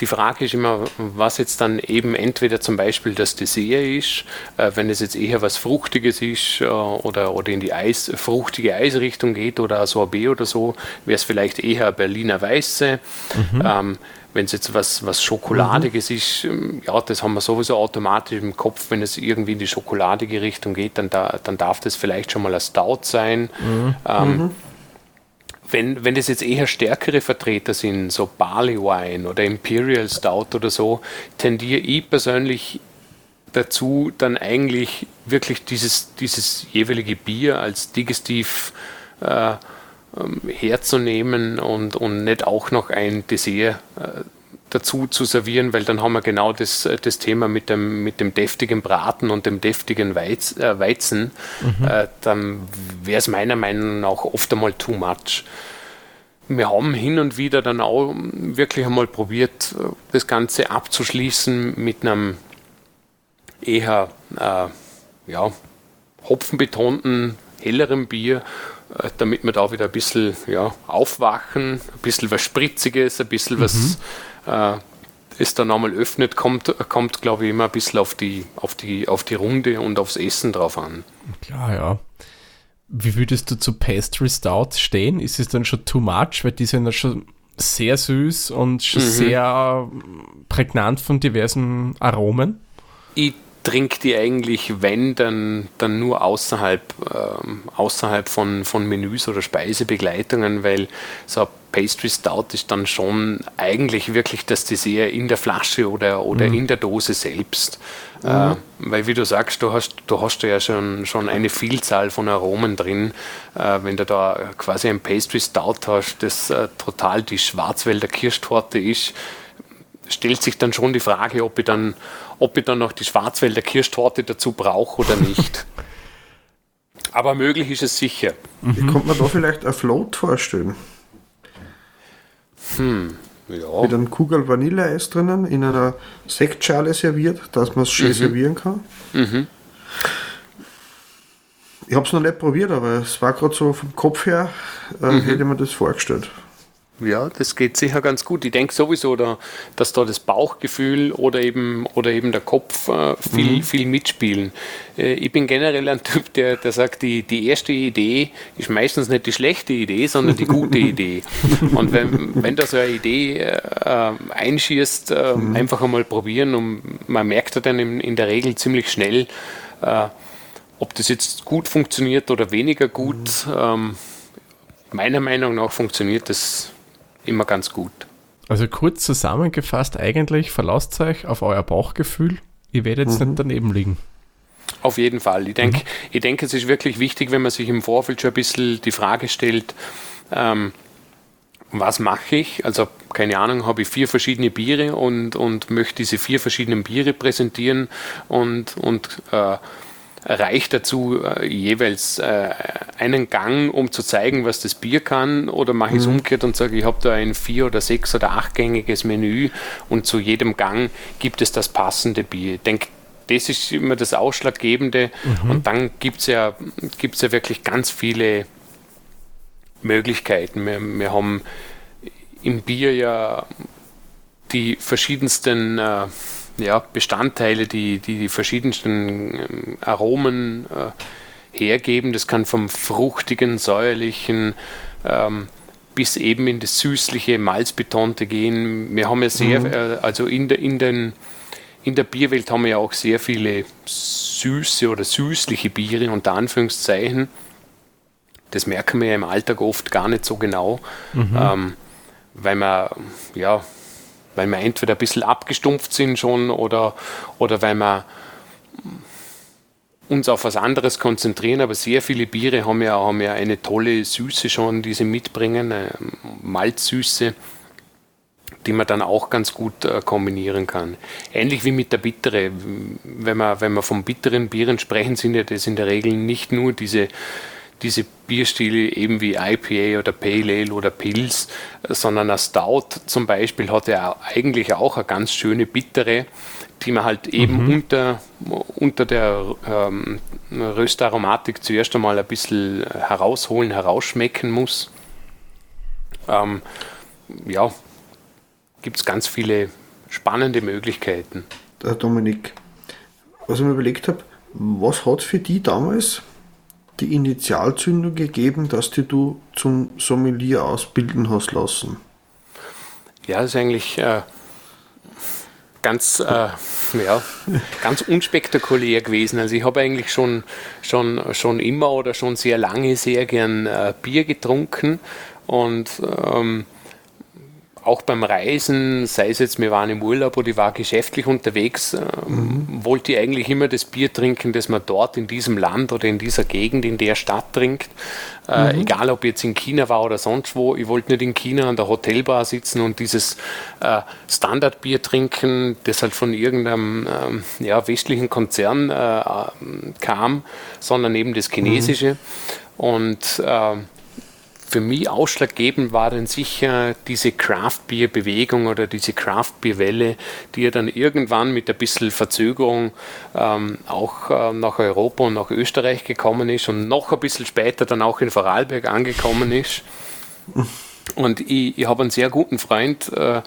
die Frage ist immer, was jetzt dann eben entweder zum Beispiel das Dessert ist, äh, wenn es jetzt eher was Fruchtiges ist äh, oder, oder in die Eis, fruchtige Eisrichtung geht oder ein Sorbet oder so, wäre es vielleicht eher Berliner Weiße. Mhm. Ähm, wenn es jetzt was, was Schokoladiges mhm. ist, ähm, ja, das haben wir sowieso automatisch im Kopf, wenn es irgendwie in die schokoladige Richtung geht, dann, da, dann darf das vielleicht schon mal ein Stout sein. Mhm. Ähm, mhm wenn, wenn das jetzt eher stärkere Vertreter sind, so Barley Wine oder Imperial Stout oder so, tendiere ich persönlich dazu, dann eigentlich wirklich dieses, dieses jeweilige Bier als digestiv äh, ähm, herzunehmen und, und nicht auch noch ein Dessert äh, dazu zu servieren, weil dann haben wir genau das, das Thema mit dem, mit dem deftigen Braten und dem deftigen Weiz, äh, Weizen. Mhm. Äh, dann wäre es meiner Meinung nach oft einmal too much. Wir haben hin und wieder dann auch wirklich einmal probiert, das Ganze abzuschließen mit einem eher äh, ja, hopfenbetonten, helleren Bier, äh, damit wir da wieder ein bisschen ja, aufwachen, ein bisschen was Spritziges, ein bisschen mhm. was äh, es dann einmal öffnet, kommt, kommt glaube ich, immer ein bisschen auf die, auf, die, auf die Runde und aufs Essen drauf an. Klar, ja. Wie würdest du zu Pastry Stout stehen? Ist es dann schon too much? Weil die sind ja schon sehr süß und schon mhm. sehr prägnant von diversen Aromen. Ich trinke die eigentlich, wenn, dann, dann nur außerhalb, ähm, außerhalb von, von Menüs oder Speisebegleitungen, weil so ein Pastry Stout ist dann schon eigentlich wirklich das Dessert in der Flasche oder, oder mhm. in der Dose selbst. Mhm. Äh, weil wie du sagst, du hast, du hast ja schon, schon eine Vielzahl von Aromen drin. Äh, wenn du da quasi ein Pastry Stout hast, das äh, total die Schwarzwälder Kirschtorte ist, stellt sich dann schon die Frage, ob ich dann, ob ich dann noch die Schwarzwälder Kirschtorte dazu brauche oder nicht. Aber möglich ist es sicher. Wie mhm. kommt man da vielleicht ein Float vorstellen? Hm, ja. Mit einem Kugel Vanilleeis drinnen, in einer Sektschale serviert, dass man es schön mhm. servieren kann. Mhm. Ich habe es noch nicht probiert, aber es war gerade so vom Kopf her, äh, mhm. hätte man das vorgestellt. Ja, das geht sicher ganz gut. Ich denke sowieso, da, dass da das Bauchgefühl oder eben, oder eben der Kopf äh, viel, mhm. viel mitspielen. Äh, ich bin generell ein Typ, der, der sagt, die, die erste Idee ist meistens nicht die schlechte Idee, sondern die gute Idee. Und wenn, wenn da so eine Idee äh, einschießt, äh, mhm. einfach einmal probieren und man merkt dann in, in der Regel ziemlich schnell, äh, ob das jetzt gut funktioniert oder weniger gut. Mhm. Ähm, meiner Meinung nach funktioniert das immer ganz gut. Also kurz zusammengefasst, eigentlich verlasst euch auf euer Bauchgefühl. Ihr werdet jetzt mhm. nicht daneben liegen. Auf jeden Fall. Ich denke, mhm. ich denke, es ist wirklich wichtig, wenn man sich im Vorfeld schon ein bisschen die Frage stellt, ähm, was mache ich? Also, keine Ahnung, habe ich vier verschiedene Biere und, und möchte diese vier verschiedenen Biere präsentieren und, und äh, reicht dazu äh, jeweils äh, einen Gang, um zu zeigen, was das Bier kann, oder mache ich es mhm. umgekehrt und sage, ich habe da ein vier- oder sechs- oder achtgängiges Menü und zu jedem Gang gibt es das passende Bier. Ich denke, das ist immer das Ausschlaggebende mhm. und dann gibt es ja, gibt's ja wirklich ganz viele Möglichkeiten. Wir, wir haben im Bier ja die verschiedensten äh, ja, Bestandteile, die, die die verschiedensten ähm, Aromen äh, hergeben. Das kann vom fruchtigen, säuerlichen ähm, bis eben in das süßliche, malzbetonte gehen. Wir haben ja sehr, mhm. äh, also in, der, in, den, in der Bierwelt haben wir ja auch sehr viele süße oder süßliche Biere, unter Anführungszeichen. Das merken wir ja im Alltag oft gar nicht so genau, mhm. ähm, weil man ja weil wir entweder ein bisschen abgestumpft sind schon oder, oder weil wir uns auf was anderes konzentrieren, aber sehr viele Biere haben ja, haben ja eine tolle Süße schon, die sie mitbringen, eine Malzsüße, die man dann auch ganz gut äh, kombinieren kann. Ähnlich wie mit der Bittere. Wenn wir, wenn wir von bitteren Bieren sprechen, sind ja das in der Regel nicht nur diese diese Bierstile eben wie IPA oder Pale Ale oder Pils, sondern ein Stout zum Beispiel hat ja eigentlich auch eine ganz schöne bittere, die man halt eben mhm. unter, unter der ähm, Röstaromatik zuerst einmal ein bisschen herausholen, herausschmecken muss. Ähm, ja, gibt es ganz viele spannende Möglichkeiten. Der Dominik, was ich mir überlegt habe, was hat für die damals die Initialzündung gegeben, dass die du zum Sommelier ausbilden hast lassen? Ja, das ist eigentlich äh, ganz, äh, ja, ganz unspektakulär gewesen. Also ich habe eigentlich schon, schon, schon immer oder schon sehr lange sehr gern äh, Bier getrunken und ähm, auch beim Reisen, sei es jetzt, wir waren im Urlaub oder ich war geschäftlich unterwegs, äh, mhm. wollte ich eigentlich immer das Bier trinken, das man dort in diesem Land oder in dieser Gegend, in der Stadt trinkt. Äh, mhm. Egal, ob ich jetzt in China war oder sonst wo. Ich wollte nicht in China an der Hotelbar sitzen und dieses äh, Standardbier trinken, das halt von irgendeinem ähm, ja, westlichen Konzern äh, kam, sondern eben das chinesische. Mhm. Und für mich ausschlaggebend war dann sicher diese Craft Beer Bewegung oder diese Craft Beer Welle, die ja dann irgendwann mit ein bisschen Verzögerung ähm, auch äh, nach Europa und nach Österreich gekommen ist und noch ein bisschen später dann auch in Vorarlberg angekommen ist. Und ich, ich habe einen sehr guten Freund, äh,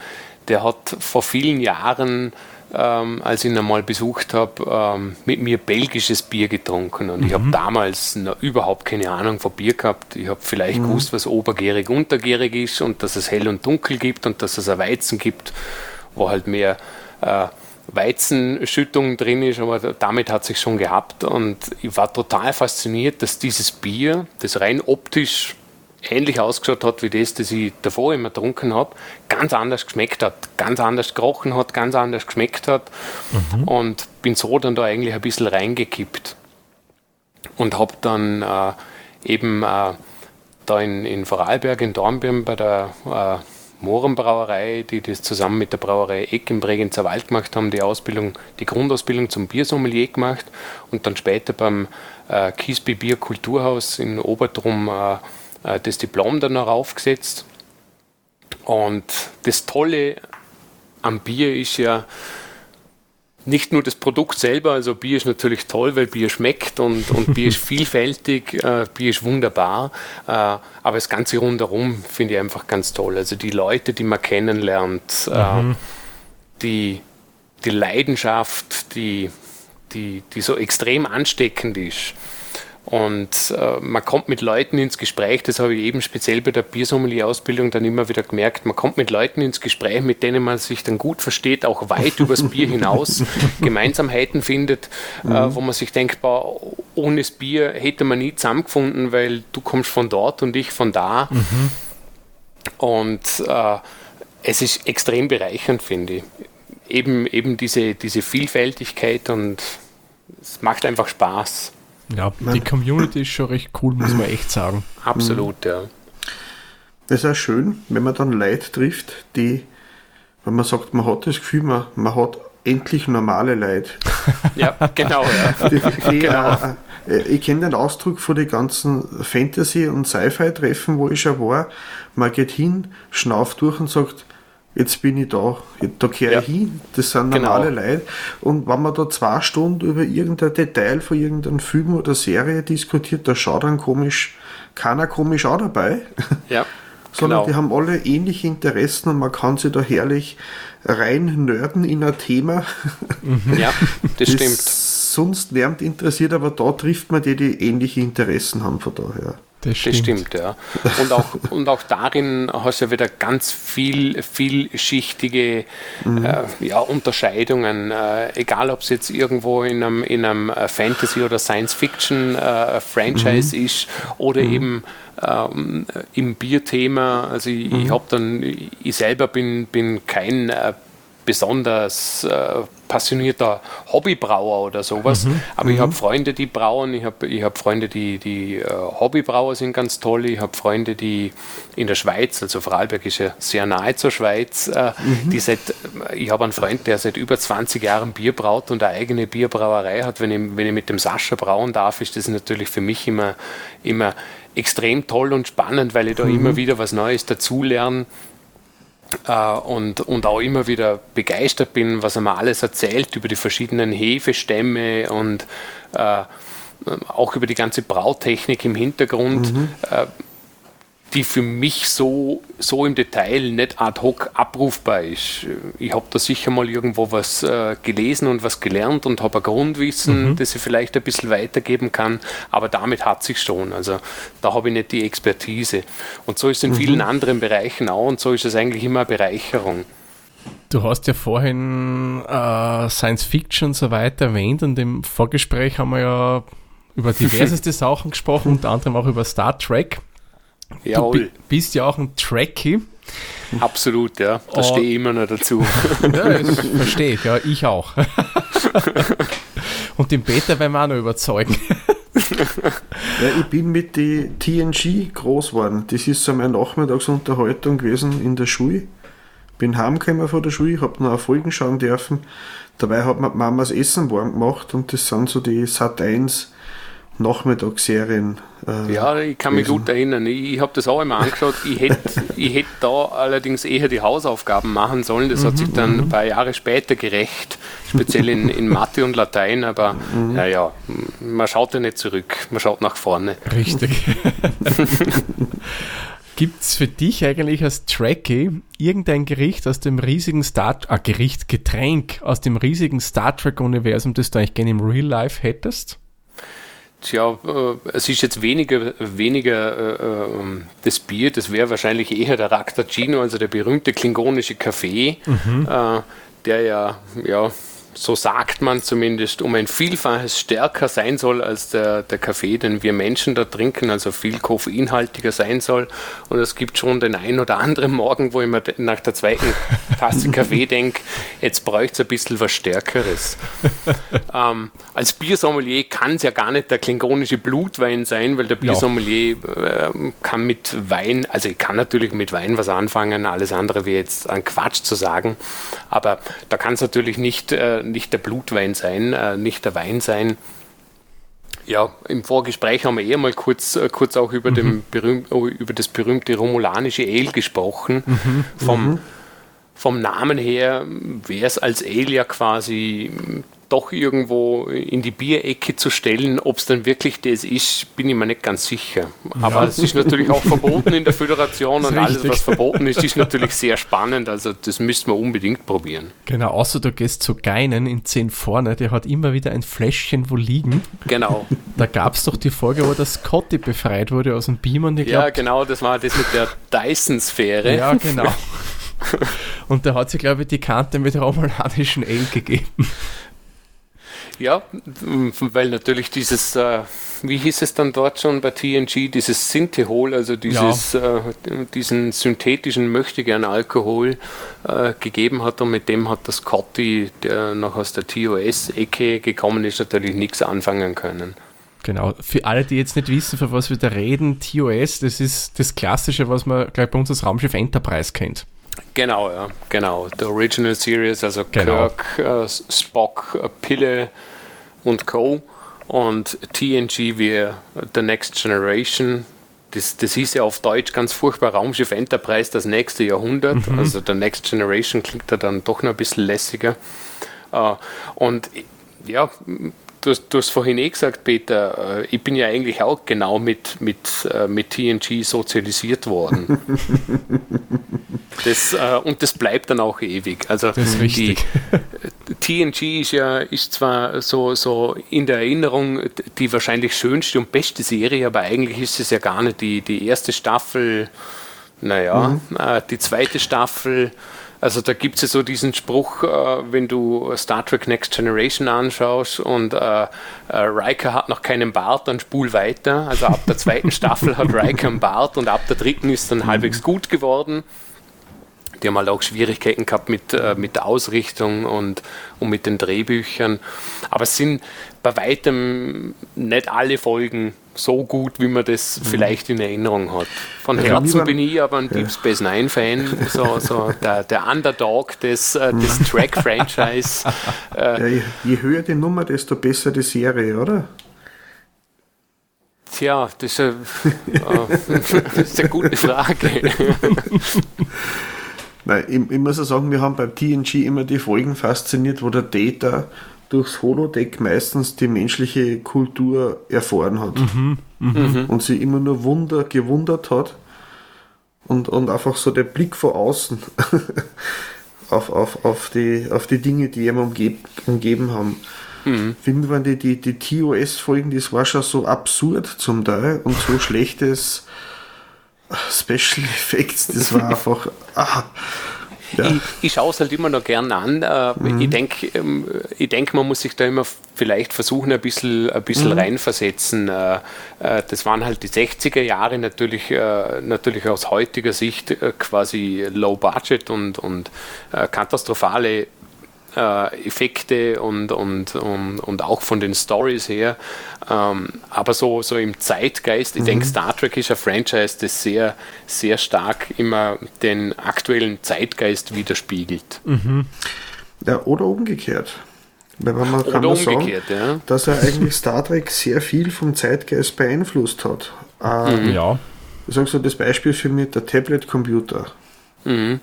der hat vor vielen Jahren ähm, als ich ihn einmal besucht habe, ähm, mit mir belgisches Bier getrunken. Und mhm. ich habe damals noch überhaupt keine Ahnung von Bier gehabt. Ich habe vielleicht mhm. gewusst, was obergärig, untergärig ist und dass es hell und dunkel gibt und dass es ein Weizen gibt, wo halt mehr äh, Weizenschüttung drin ist, aber damit hat sich schon gehabt. Und ich war total fasziniert, dass dieses Bier, das rein optisch ähnlich ausgeschaut hat wie das, das ich davor immer getrunken habe, ganz anders geschmeckt hat, ganz anders gerochen hat, ganz anders geschmeckt hat. Mhm. und bin so dann da eigentlich ein bisschen reingekippt. Und habe dann äh, eben äh, da in, in Vorarlberg in Dornbirn bei der äh, Mohrenbrauerei, die das zusammen mit der Brauerei Eck im Bregenzer Wald gemacht haben, die Ausbildung, die Grundausbildung zum Biersommelier gemacht. Und dann später beim äh, Kiesby Bier Kulturhaus in Obertrum äh, äh, das Diplom dann noch aufgesetzt. Und das Tolle am Bier ist ja nicht nur das Produkt selber, also Bier ist natürlich toll, weil Bier schmeckt und, und Bier ist vielfältig, äh, Bier ist wunderbar, äh, aber das Ganze rundherum finde ich einfach ganz toll. Also die Leute, die man kennenlernt, äh, mhm. die, die Leidenschaft, die, die, die so extrem ansteckend ist. Und äh, man kommt mit Leuten ins Gespräch, das habe ich eben speziell bei der Biersommelier-Ausbildung dann immer wieder gemerkt, man kommt mit Leuten ins Gespräch, mit denen man sich dann gut versteht, auch weit übers Bier hinaus Gemeinsamkeiten findet, äh, mhm. äh, wo man sich denkt, boah, ohne das Bier hätte man nie zusammengefunden, weil du kommst von dort und ich von da. Mhm. Und äh, es ist extrem bereichernd, finde ich. Eben, eben diese, diese Vielfältigkeit und es macht einfach Spaß. Ja, die Community ist schon recht cool, muss man echt sagen. Absolut, ja. Das ist auch schön, wenn man dann Leute trifft, die, wenn man sagt, man hat das Gefühl, man, man hat endlich normale Leute. Ja, genau. Ja. Die, die, genau. Äh, äh, ich kenne den Ausdruck von den ganzen Fantasy- und Sci-Fi-Treffen, wo ich schon war. Man geht hin, schnauft durch und sagt, jetzt bin ich da, da kehre ja. ich hin, das sind genau. normale genau. Leute. Und wenn man da zwei Stunden über irgendein Detail von irgendeinem Film oder Serie diskutiert, da schaut dann komisch, keiner komisch auch dabei. Ja. Sondern genau. die haben alle ähnliche Interessen und man kann sich da herrlich rein nörden in ein Thema. Mhm. Ja, das, das stimmt. Sonst niemand interessiert, aber da trifft man die, die ähnliche Interessen haben von daher. Das stimmt. das stimmt, ja. Und auch, und auch darin hast du ja wieder ganz viel, vielschichtige mhm. äh, ja, Unterscheidungen. Äh, egal, ob es jetzt irgendwo in einem, in einem äh, Fantasy- oder Science-Fiction-Franchise äh, mhm. ist oder mhm. eben ähm, im Bierthema. Also ich, ich mhm. habe dann, ich selber bin, bin kein äh, besonders äh, passionierter Hobbybrauer oder sowas. Mhm. Aber mhm. ich habe Freunde, die brauen. Ich habe ich hab Freunde, die, die äh, Hobbybrauer sind ganz toll. Ich habe Freunde, die in der Schweiz, also Vorarlberg ist ja sehr nahe zur Schweiz, äh, mhm. die seit, ich habe einen Freund, der seit über 20 Jahren Bier braut und eine eigene Bierbrauerei hat. Wenn ich, wenn ich mit dem Sascha brauen darf, ist das natürlich für mich immer, immer extrem toll und spannend, weil ich da mhm. immer wieder was Neues dazulerne und, und auch immer wieder begeistert bin, was er mir alles erzählt über die verschiedenen Hefestämme und äh, auch über die ganze Brautechnik im Hintergrund. Mhm. Äh, die für mich so, so im Detail nicht ad hoc abrufbar ist. Ich habe da sicher mal irgendwo was äh, gelesen und was gelernt und habe ein Grundwissen, mhm. das ich vielleicht ein bisschen weitergeben kann, aber damit hat sich schon. Also da habe ich nicht die Expertise. Und so ist es in mhm. vielen anderen Bereichen auch und so ist es eigentlich immer eine Bereicherung. Du hast ja vorhin äh, Science Fiction und so weiter erwähnt und im Vorgespräch haben wir ja über diverseste Sachen gesprochen, unter anderem auch über Star Trek. Jawohl. Du bist ja auch ein Trekkie. Absolut, ja. Da stehe ich immer noch dazu. ja, das verstehe ich, ja, ich auch. Und den Peter werden wir auch noch überzeugen. ja, ich bin mit die TNG groß geworden. Das ist so meine Nachmittagsunterhaltung gewesen in der Schule. Bin heimgekommen von der Schule, habe noch Folgen schauen dürfen. Dabei hat mir Mamas Essen warm gemacht und das sind so die Sat 1 Nachmittagsserien. Äh, ja, ich kann mich gut erinnern. Ich, ich habe das auch immer angeschaut. Ich hätte ich hätt da allerdings eher die Hausaufgaben machen sollen. Das hat sich dann mhm. ein paar Jahre später gerecht, speziell in, in Mathe und Latein. Aber mhm. naja, man schaut ja nicht zurück, man schaut nach vorne. Richtig. Gibt es für dich eigentlich als Trekkie irgendein Gericht aus dem riesigen Star äh, Gericht, Getränk aus dem riesigen Star Trek-Universum, das du eigentlich gerne im Real Life hättest? Tja, äh, es ist jetzt weniger, weniger äh, ähm, das Bier, das wäre wahrscheinlich eher der Raktagino, also der berühmte klingonische Kaffee, mhm. äh, der ja, ja so sagt man zumindest, um ein Vielfaches stärker sein soll als der, der Kaffee, den wir Menschen da trinken, also viel koffeinhaltiger sein soll. Und es gibt schon den einen oder anderen Morgen, wo ich mir nach der zweiten Tasse Kaffee denke, jetzt bräuchte es ein bisschen was Stärkeres. ähm, als Biersommelier kann es ja gar nicht der klingonische Blutwein sein, weil der Biersommelier äh, kann mit Wein, also ich kann natürlich mit Wein was anfangen, alles andere wäre jetzt ein Quatsch zu sagen, aber da kann es natürlich nicht äh, nicht der Blutwein sein, äh, nicht der Wein sein. Ja, im Vorgespräch haben wir eher mal kurz, äh, kurz auch über, mhm. dem berühm, oh, über das berühmte romulanische Ale gesprochen. Mhm. Vom, mhm. vom Namen her wäre es als Ale ja quasi doch irgendwo in die Bierecke zu stellen. Ob es dann wirklich das ist, bin ich mir nicht ganz sicher. Aber ja. es ist natürlich auch verboten in der Föderation und alles, was verboten ist, ist natürlich sehr spannend. Also das müssten wir unbedingt probieren. Genau, außer du gehst zu Geinen in 10 vorne, der hat immer wieder ein Fläschchen wo liegen. Genau. Da gab es doch die Folge, wo der Scotty befreit wurde aus dem Beamer. Ja, genau, das war das mit der Dyson-Sphäre. Ja, genau. Und da hat sie, glaube ich, die Kante mit romulanischen Ale gegeben. Ja, weil natürlich dieses, äh, wie hieß es dann dort schon bei TNG, dieses Synthehol, also dieses, ja. äh, diesen synthetischen Möchtegern Alkohol äh, gegeben hat und mit dem hat das Scotty, der noch aus der TOS-Ecke gekommen ist, natürlich nichts anfangen können. Genau, für alle, die jetzt nicht wissen, für was wir da reden, TOS, das ist das Klassische, was man gleich bei uns als Raumschiff Enterprise kennt. Genau, ja, genau. The Original Series, also genau. Kirk, äh, Spock, äh, Pille und Co. Und TNG wie The Next Generation. Das, das hieß ja auf Deutsch ganz furchtbar Raumschiff Enterprise, das nächste Jahrhundert. Mhm. Also The Next Generation klingt da dann doch noch ein bisschen lässiger. Uh, und ja, du, du hast vorhin eh gesagt, Peter, äh, ich bin ja eigentlich auch genau mit, mit, äh, mit TNG sozialisiert worden. das, äh, und das bleibt dann auch ewig. Also das ist richtig. Die, TNG ist ja ist zwar so, so in der Erinnerung die wahrscheinlich schönste und beste Serie, aber eigentlich ist es ja gar nicht die, die erste Staffel, naja, mhm. die zweite Staffel also da gibt es ja so diesen Spruch, äh, wenn du Star Trek Next Generation anschaust und äh, äh, Riker hat noch keinen Bart, dann spul weiter. Also ab der zweiten Staffel hat Riker einen Bart und ab der dritten ist dann halbwegs gut geworden. Die haben halt auch Schwierigkeiten gehabt mit, äh, mit der Ausrichtung und, und mit den Drehbüchern. Aber es sind bei weitem nicht alle Folgen so gut, wie man das mhm. vielleicht in Erinnerung hat. Von Herzen bin ich aber ein ja. Deep Space Nine Fan, so, so der, der Underdog des, äh, des Track-Franchise. Äh, ja, je, je höher die Nummer, desto besser die Serie, oder? Tja, das ist, eine, äh, das ist eine gute Frage. Nein, ich, ich, muss ja sagen, wir haben beim TNG immer die Folgen fasziniert, wo der Data durchs Holodeck meistens die menschliche Kultur erfahren hat. Mhm, mh. Und sie immer nur Wunder gewundert hat, und, und einfach so der Blick von außen auf, auf, auf, die, auf die Dinge, die ihm umgeb, umgeben haben. Mhm. Finde man die, die, die TOS-Folgen, das war schon so absurd zum Teil und so schlechtes Special Effects, das war einfach. Ah, ja. Ich, ich schaue es halt immer noch gern an. Äh, mhm. Ich denke, ähm, ich denk, man muss sich da immer vielleicht versuchen, ein bisschen, ein bisschen mhm. reinversetzen. Äh, äh, das waren halt die 60er Jahre natürlich, natürlich aus heutiger Sicht quasi low budget und, und katastrophale Effekte und, und, und, und auch von den Stories her. Ähm, aber so, so im Zeitgeist, ich mhm. denke, Star Trek ist ein Franchise, das sehr, sehr stark immer den aktuellen Zeitgeist widerspiegelt. Mhm. Ja, oder umgekehrt. Weil man kann oder umgekehrt, sagen, ja. dass er eigentlich Star Trek sehr viel vom Zeitgeist beeinflusst hat. Ähm, mhm. Ja. Ich sage so das Beispiel für mich, der Tablet-Computer. Mhm.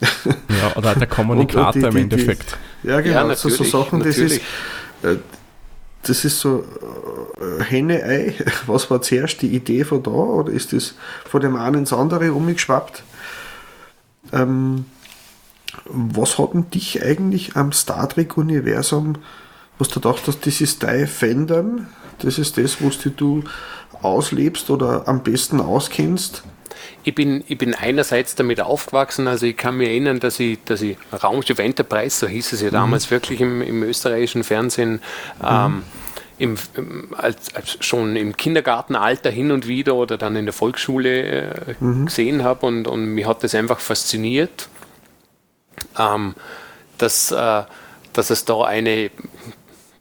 ja, oder der Kommunikator die, die, im Endeffekt. Die, ja, genau, ja, so, so Sachen, das ist, äh, das ist so äh, Henne-Ei. Was war zuerst die Idee von da oder ist das von dem einen ins andere umgeschwappt? Ähm, was hat denn dich eigentlich am Star Trek-Universum, was du dachtest, das ist dein Fandom, das ist das, was du auslebst oder am besten auskennst? Ich bin, ich bin einerseits damit aufgewachsen, also ich kann mich erinnern, dass ich, dass ich Raumschiff Enterprise, so hieß es ja mhm. damals wirklich im, im österreichischen Fernsehen, mhm. ähm, im, als, als, schon im Kindergartenalter hin und wieder oder dann in der Volksschule äh, mhm. gesehen habe und, und mich hat das einfach fasziniert, ähm, dass, äh, dass es da eine,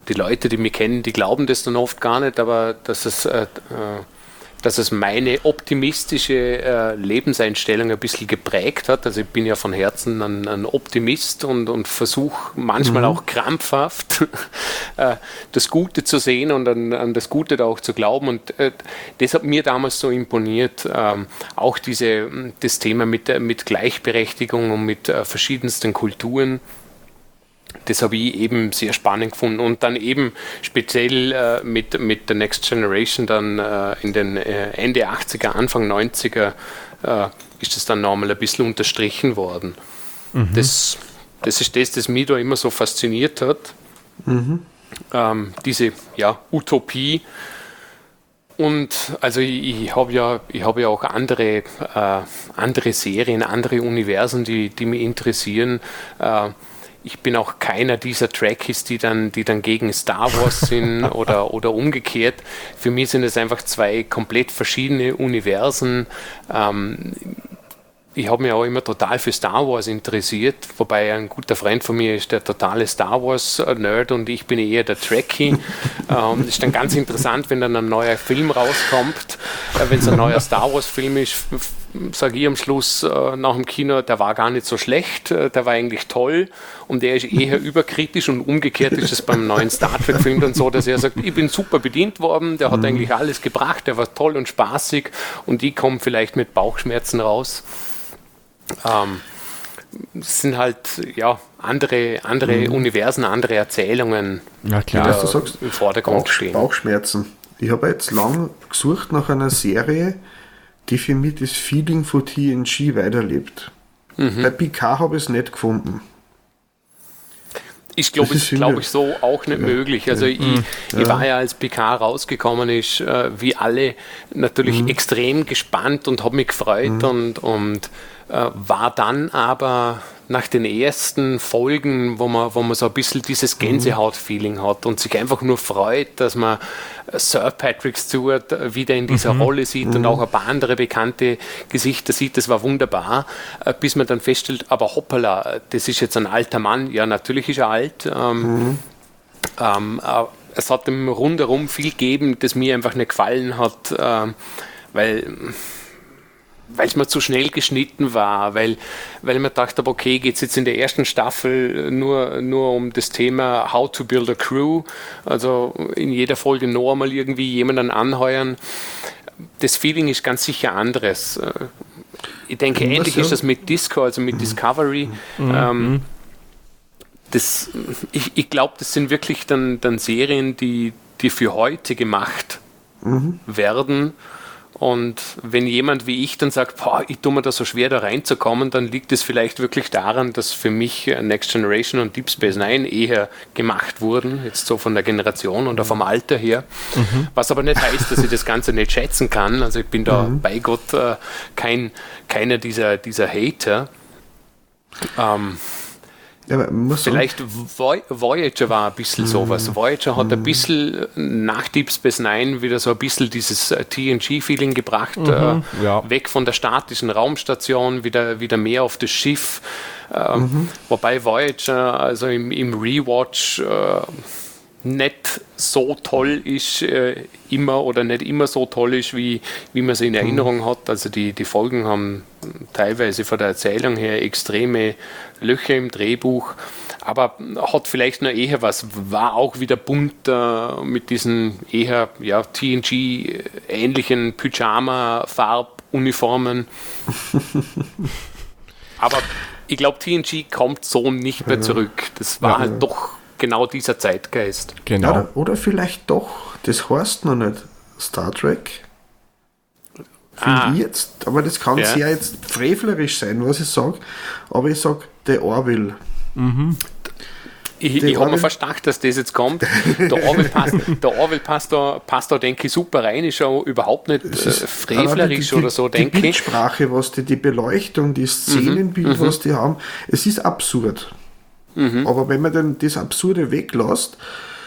die Leute, die mich kennen, die glauben das dann oft gar nicht, aber dass es äh, äh dass es meine optimistische äh, Lebenseinstellung ein bisschen geprägt hat. Also ich bin ja von Herzen ein, ein Optimist und, und versuche manchmal mhm. auch krampfhaft äh, das Gute zu sehen und an, an, das Gute da auch zu glauben. Und äh, das hat mir damals so imponiert. Ähm, auch diese, das Thema mit, mit Gleichberechtigung und mit äh, verschiedensten Kulturen das habe ich eben sehr spannend gefunden. Und dann eben speziell äh, mit, mit der Next Generation dann äh, in den äh, Ende 80er, Anfang 90er äh, ist das dann nochmal ein bisschen unterstrichen worden. Mhm. Das, das ist das, das mich da immer so fasziniert hat. Mhm. Ähm, diese ja, Utopie. Und also ich, ich habe ja, hab ja auch andere, äh, andere Serien, andere Universen, die, die mich interessieren. Äh, ich bin auch keiner dieser Trekkies, die dann, die dann gegen Star Wars sind oder, oder umgekehrt. Für mich sind es einfach zwei komplett verschiedene Universen. Ähm, ich habe mich auch immer total für Star Wars interessiert, wobei ein guter Freund von mir ist der totale Star Wars-Nerd und ich bin eher der Trekkie. ähm, ist dann ganz interessant, wenn dann ein neuer Film rauskommt. Äh, wenn es ein neuer Star Wars-Film ist, sage ich am Schluss äh, nach dem Kino, der war gar nicht so schlecht, äh, der war eigentlich toll und der ist eher überkritisch und umgekehrt ist es beim neuen Star Trek-Film dann so, dass er sagt, ich bin super bedient worden, der hat mhm. eigentlich alles gebracht, der war toll und spaßig und ich komme vielleicht mit Bauchschmerzen raus. Ähm, es sind halt ja andere, andere mhm. Universen, andere Erzählungen, ja, klar. die da du sagst, im Vordergrund Bauch, stehen. Bauchschmerzen. Ich habe jetzt lang gesucht nach einer Serie, die für mich das Feeling von TNG weiterlebt. Mhm. Bei PK habe ich es nicht gefunden. Ich glaube, ist, glaube ich, so auch nicht ja. möglich. Also ja. ich, mhm. ich, war ja, als PK rausgekommen ist, äh, wie alle natürlich mhm. extrem gespannt und habe mich gefreut mhm. und, und war dann aber nach den ersten Folgen, wo man, wo man so ein bisschen dieses mhm. Gänsehaut-Feeling hat und sich einfach nur freut, dass man Sir Patrick Stewart wieder in dieser mhm. Rolle sieht mhm. und auch ein paar andere bekannte Gesichter sieht, das war wunderbar, äh, bis man dann feststellt, aber hoppala, das ist jetzt ein alter Mann, ja natürlich ist er alt, ähm, mhm. ähm, äh, es hat ihm rundherum viel gegeben, das mir einfach nicht gefallen hat, äh, weil weil es mir zu schnell geschnitten war, weil, weil ich mir gedacht habe, okay, geht es jetzt in der ersten Staffel nur, nur um das Thema How to Build a Crew, also in jeder Folge noch einmal irgendwie jemanden anheuern. Das Feeling ist ganz sicher anderes. Ich denke, Was ähnlich ja? ist das mit Disco, also mit mhm. Discovery. Mhm. Ähm, mhm. das, ich ich glaube, das sind wirklich dann, dann Serien, die, die für heute gemacht mhm. werden Und wenn jemand wie ich dann sagt, boah, ich tue mir da so schwer, da reinzukommen, dann liegt es vielleicht wirklich daran, dass für mich Next Generation und Deep Space Nine eher gemacht wurden, jetzt so von der Generation oder vom Alter her. Mhm. Was aber nicht heißt, dass ich das Ganze nicht schätzen kann. Also ich bin da mhm. bei Gott äh, kein, keiner dieser, dieser Hater. Ähm, ja, Vielleicht Voyager war ein bisschen sowas. Mhm. Voyager hat ein mhm. bisschen nach Deep Space Nine wieder so ein bisschen dieses äh, TNG-Feeling gebracht. Mhm, äh, ja. Weg von der statischen Raumstation, wieder, wieder mehr auf das Schiff. Äh, mhm. Wobei Voyager, also im, im Rewatch, äh, nicht so toll ist, äh, immer oder nicht immer so toll ist, wie, wie man es in Erinnerung mhm. hat. Also die, die Folgen haben teilweise von der Erzählung her extreme Löcher im Drehbuch, aber hat vielleicht noch eher was, war auch wieder bunter mit diesen eher ja, TNG-ähnlichen Pyjama-Farbuniformen. aber ich glaube, TNG kommt so nicht mehr zurück. Das war ja, halt ja. doch genau dieser Zeitgeist. Genau. Ja, oder, vielleicht doch, das heißt noch nicht Star Trek. Ah. jetzt, aber das kann ja. sehr jetzt frevlerisch sein, was ich sage, aber ich sage der Orwell. Mhm. Ich, ich habe mir verstanden, dass das jetzt kommt. Der Orwell passt, der Orwell passt, da, passt da, denke ich, super rein. Ist auch überhaupt nicht äh, frevlerisch die, die, oder so, die denke ich. Die Bildsprache, was die, die Beleuchtung, die Szenenbild, mhm. was die haben, es ist absurd. Mhm. Aber wenn man dann das Absurde weglässt,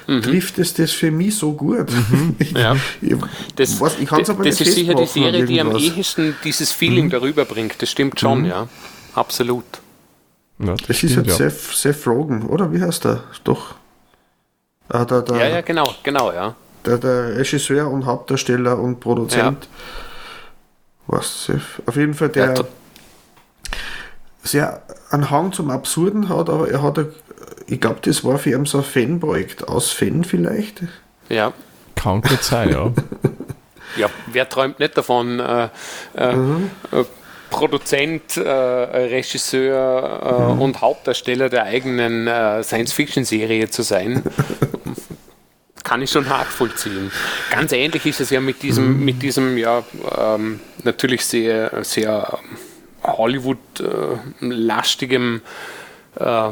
mhm. trifft es das für mich so gut. Mhm. Ja. ich, das, weiß, ich das, das ist sicher die Serie, die am ehesten dieses Feeling mhm. darüber bringt. Das stimmt schon, mhm. ja. Absolut. Ja, das, das ist jetzt ja. Seth, Seth Rogen, oder? Wie heißt der? Doch. Ah, der, der, ja, ja, genau, genau, ja. Der, der Regisseur und Hauptdarsteller und Produzent. Ja. Was? Auf jeden Fall der. Ja, sehr einen Hang zum Absurden hat, aber er hat, ich glaube, das war für ihn so ein Fanprojekt. Aus Fan vielleicht? Ja. Kann gut sein, ja. ja, wer träumt nicht davon, äh, äh, mhm. äh, Produzent, äh, Regisseur äh, mhm. und Hauptdarsteller der eigenen äh, Science-Fiction-Serie zu sein? kann ich schon nachvollziehen. Ganz ähnlich ist es ja mit diesem, mhm. mit diesem ja, ähm, natürlich sehr, sehr Hollywood-lastigem äh,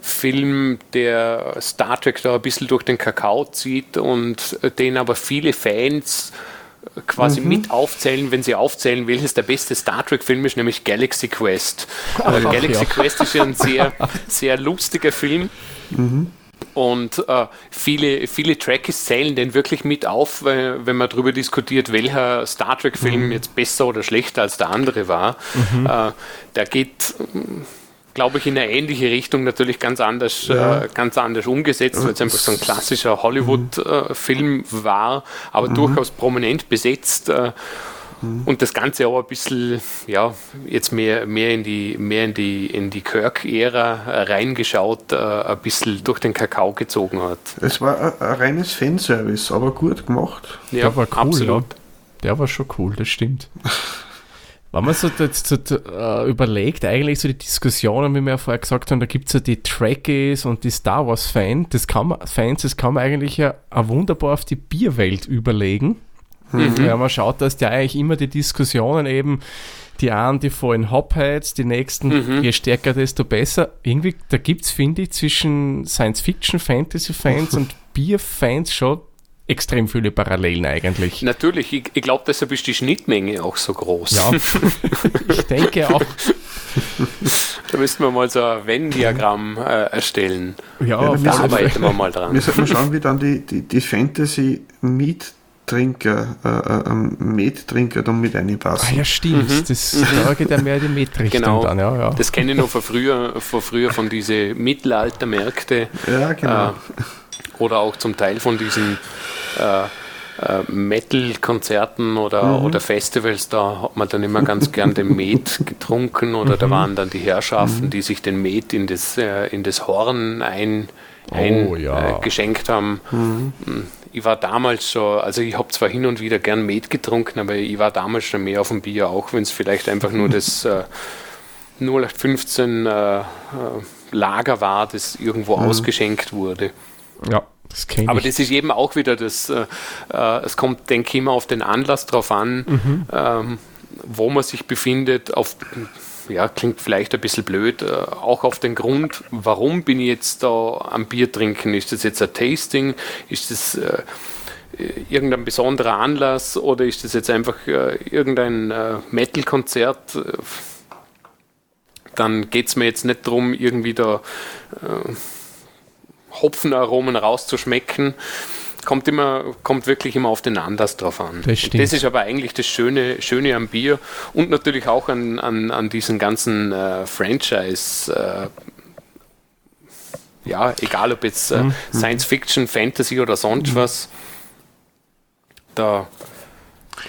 Film, der Star Trek da ein bisschen durch den Kakao zieht und den aber viele Fans quasi mhm. mit aufzählen, wenn sie aufzählen, welches der beste Star Trek-Film ist, nämlich Galaxy Quest. Ach, Galaxy ja. Quest ist ja ein sehr, sehr lustiger Film. Mhm. Und äh, viele, viele Trekkies zählen den wirklich mit auf, weil, wenn man darüber diskutiert, welcher Star Trek-Film mhm. jetzt besser oder schlechter als der andere war. Mhm. Äh, der geht, glaube ich, in eine ähnliche Richtung, natürlich ganz anders, ja. äh, ganz anders umgesetzt, weil es einfach so ein klassischer Hollywood-Film war, aber mhm. durchaus prominent besetzt. Äh, Mhm. Und das Ganze auch ein bisschen, ja, jetzt mehr, mehr in die, mehr in die, in die Kirk-Ära reingeschaut, äh, ein bisschen durch den Kakao gezogen hat. Es war ein, ein reines Fanservice, aber gut gemacht. Ja, Der war cool, absolut. Ja. Der war schon cool, das stimmt. Wenn man so jetzt, äh, überlegt, eigentlich so die Diskussionen, wie wir ja vorher gesagt haben, da gibt es ja die Trekkies und die Star Wars-Fans, das kann man, Fans, das kann man eigentlich ja wunderbar auf die Bierwelt überlegen. Mhm. Ja, man schaut, dass ja eigentlich immer die Diskussionen eben, die einen, die vollen Hopheads, die nächsten, mhm. je stärker, desto besser. Irgendwie, da gibt es, finde ich, zwischen Science-Fiction, Fantasy-Fans und Bier-Fans schon extrem viele Parallelen eigentlich. Natürlich, ich, ich glaube, deshalb ist die Schnittmenge auch so groß. Ja, ich denke auch. Da müssten wir mal so ein Venn-Diagramm äh, erstellen. Ja, ja da arbeiten wir mal dran. Wir sollten schauen, wie dann die, die, die Fantasy-Meet Trinker, äh, äh, Mettrinker dann mit reinpassen. Ah ja, stimmt. Mhm. Das, da geht ja mehr die Metrichtung genau. dann. Ja, ja. Das kenne ich noch von früher, von früher von diesen Mittelaltermärkte. Ja, genau. Äh, oder auch zum Teil von diesen äh, äh, Metal-Konzerten oder, mhm. oder Festivals, da hat man dann immer ganz gern den Met getrunken oder mhm. da waren dann die Herrschaften, mhm. die sich den Met in das, äh, in das Horn ein, ein oh, ja. geschenkt haben. Mhm. Ich war damals schon, also ich habe zwar hin und wieder gern Met getrunken, aber ich war damals schon mehr auf dem Bier, auch wenn es vielleicht einfach nur das äh, 0815 äh, äh, Lager war, das irgendwo mhm. ausgeschenkt wurde. Ja, Das Aber ich. das ist eben auch wieder das, äh, äh, es kommt, denke ich, immer auf den Anlass drauf an, mhm. ähm, wo man sich befindet, auf, ja, klingt vielleicht ein bisschen blöd, äh, auch auf den Grund, warum bin ich jetzt da am Bier trinken? Ist das jetzt ein Tasting? Ist das äh, irgendein besonderer Anlass oder ist das jetzt einfach äh, irgendein äh, Metal-Konzert? Dann geht es mir jetzt nicht darum, irgendwie da äh, Hopfenaromen rauszuschmecken. Kommt immer, kommt wirklich immer auf den Anlass drauf an. Das, stimmt. das ist aber eigentlich das Schöne, Schöne am Bier und natürlich auch an, an, an diesen ganzen äh, Franchise. Äh, ja, egal ob jetzt äh, mhm. Science Fiction, Fantasy oder sonst mhm. was, da,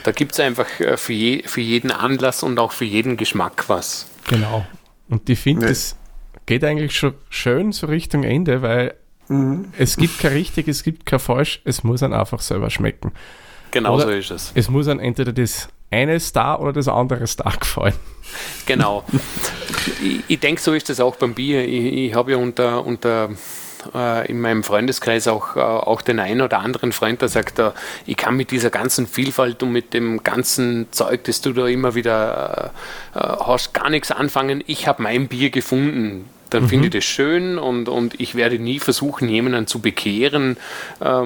da gibt es einfach äh, für, je, für jeden Anlass und auch für jeden Geschmack was. Genau. Und ich finde, es geht eigentlich schon schön so Richtung Ende, weil Mhm. Es gibt kein richtig, es gibt kein falsch, es muss dann einfach selber schmecken. Genau oder so ist es. Es muss dann entweder das eine Star oder das andere Star gefallen. Genau. ich, ich denke, so ist das auch beim Bier. Ich, ich habe ja unter, unter äh, in meinem Freundeskreis auch, äh, auch den einen oder anderen Freund, der sagt, äh, ich kann mit dieser ganzen Vielfalt und mit dem ganzen Zeug, das du da immer wieder hast, gar nichts anfangen. Ich habe mein Bier gefunden dann mhm. finde ich das schön und, und ich werde nie versuchen, jemanden zu bekehren äh,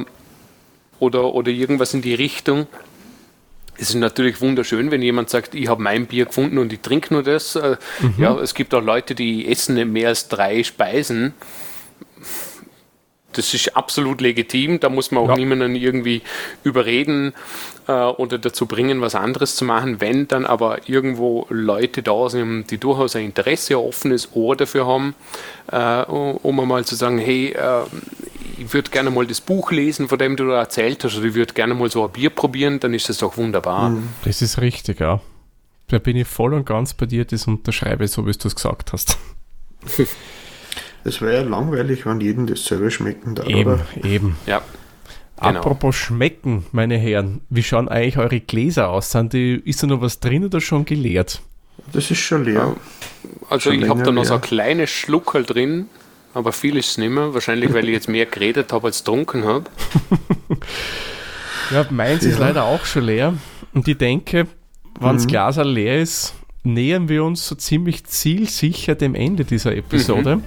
oder, oder irgendwas in die Richtung. Es ist natürlich wunderschön, wenn jemand sagt, ich habe mein Bier gefunden und ich trinke nur das. Äh, mhm. Ja, es gibt auch Leute, die essen nicht mehr als drei Speisen das ist absolut legitim. Da muss man auch ja. niemanden irgendwie überreden äh, oder dazu bringen, was anderes zu machen. Wenn dann aber irgendwo Leute da sind, die durchaus ein Interesse, ein offenes Ohr dafür haben, äh, um einmal zu sagen, hey, äh, ich würde gerne mal das Buch lesen, von dem du da erzählt hast, oder ich würde gerne mal so ein Bier probieren, dann ist das doch wunderbar. Mhm. Das ist richtig, ja. Da bin ich voll und ganz bei dir, das unterschreibe, so wie du es gesagt hast. Es wäre ja langweilig, wenn jedem dasselbe schmecken darf. Eben, oder? eben. Ja. Genau. Apropos schmecken, meine Herren, wie schauen eigentlich eure Gläser aus? Sind die, ist da noch was drin oder schon geleert? Das ist schon leer. Also schon ich habe da noch so ein kleines Schluckerl drin, aber viel ist es nicht mehr. Wahrscheinlich, weil ich jetzt mehr geredet habe als getrunken habe. ja, meins ja. ist leider auch schon leer. Und ich denke, wenn das mhm. Glas leer ist, nähern wir uns so ziemlich zielsicher dem Ende dieser Episode. Mhm.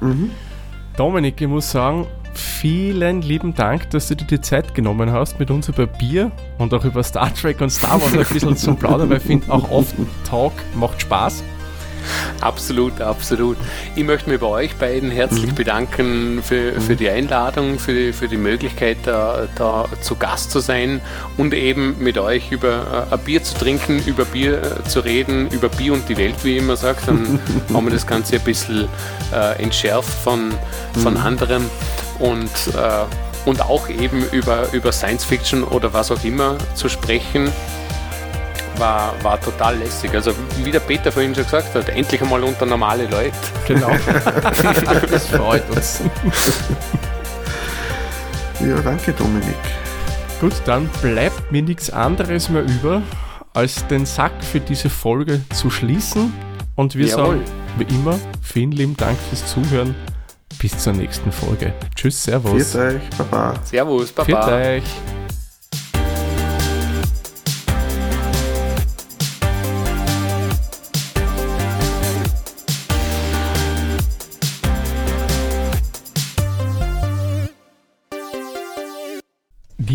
Mhm. Dominik, ich muss sagen, vielen lieben Dank, dass du dir die Zeit genommen hast, mit uns über Bier und auch über Star Trek und Star Wars ein bisschen zu plaudern, weil ich finde, auch oft Talk macht Spaß. Absolut, absolut. Ich möchte mich bei euch beiden herzlich mhm. bedanken für, für die Einladung, für die, für die Möglichkeit, da, da zu Gast zu sein und eben mit euch über äh, ein Bier zu trinken, über Bier äh, zu reden, über Bier und die Welt, wie ich immer sage. Dann haben wir das Ganze ein bisschen äh, entschärft von, von mhm. anderen und, äh, und auch eben über, über Science Fiction oder was auch immer zu sprechen war, war total lässig. Also wie der Peter vorhin schon gesagt hat, endlich einmal unter normale Leute. Genau. das freut uns. Ja, danke Dominik. Gut, dann bleibt mir nichts anderes mehr über, als den Sack für diese Folge zu schließen. Und wir Jawohl. sagen, wie immer, vielen lieben Dank fürs Zuhören. Bis zur nächsten Folge. Tschüss, Servus. Viert euch, Baba. Servus, Baba. Viert euch.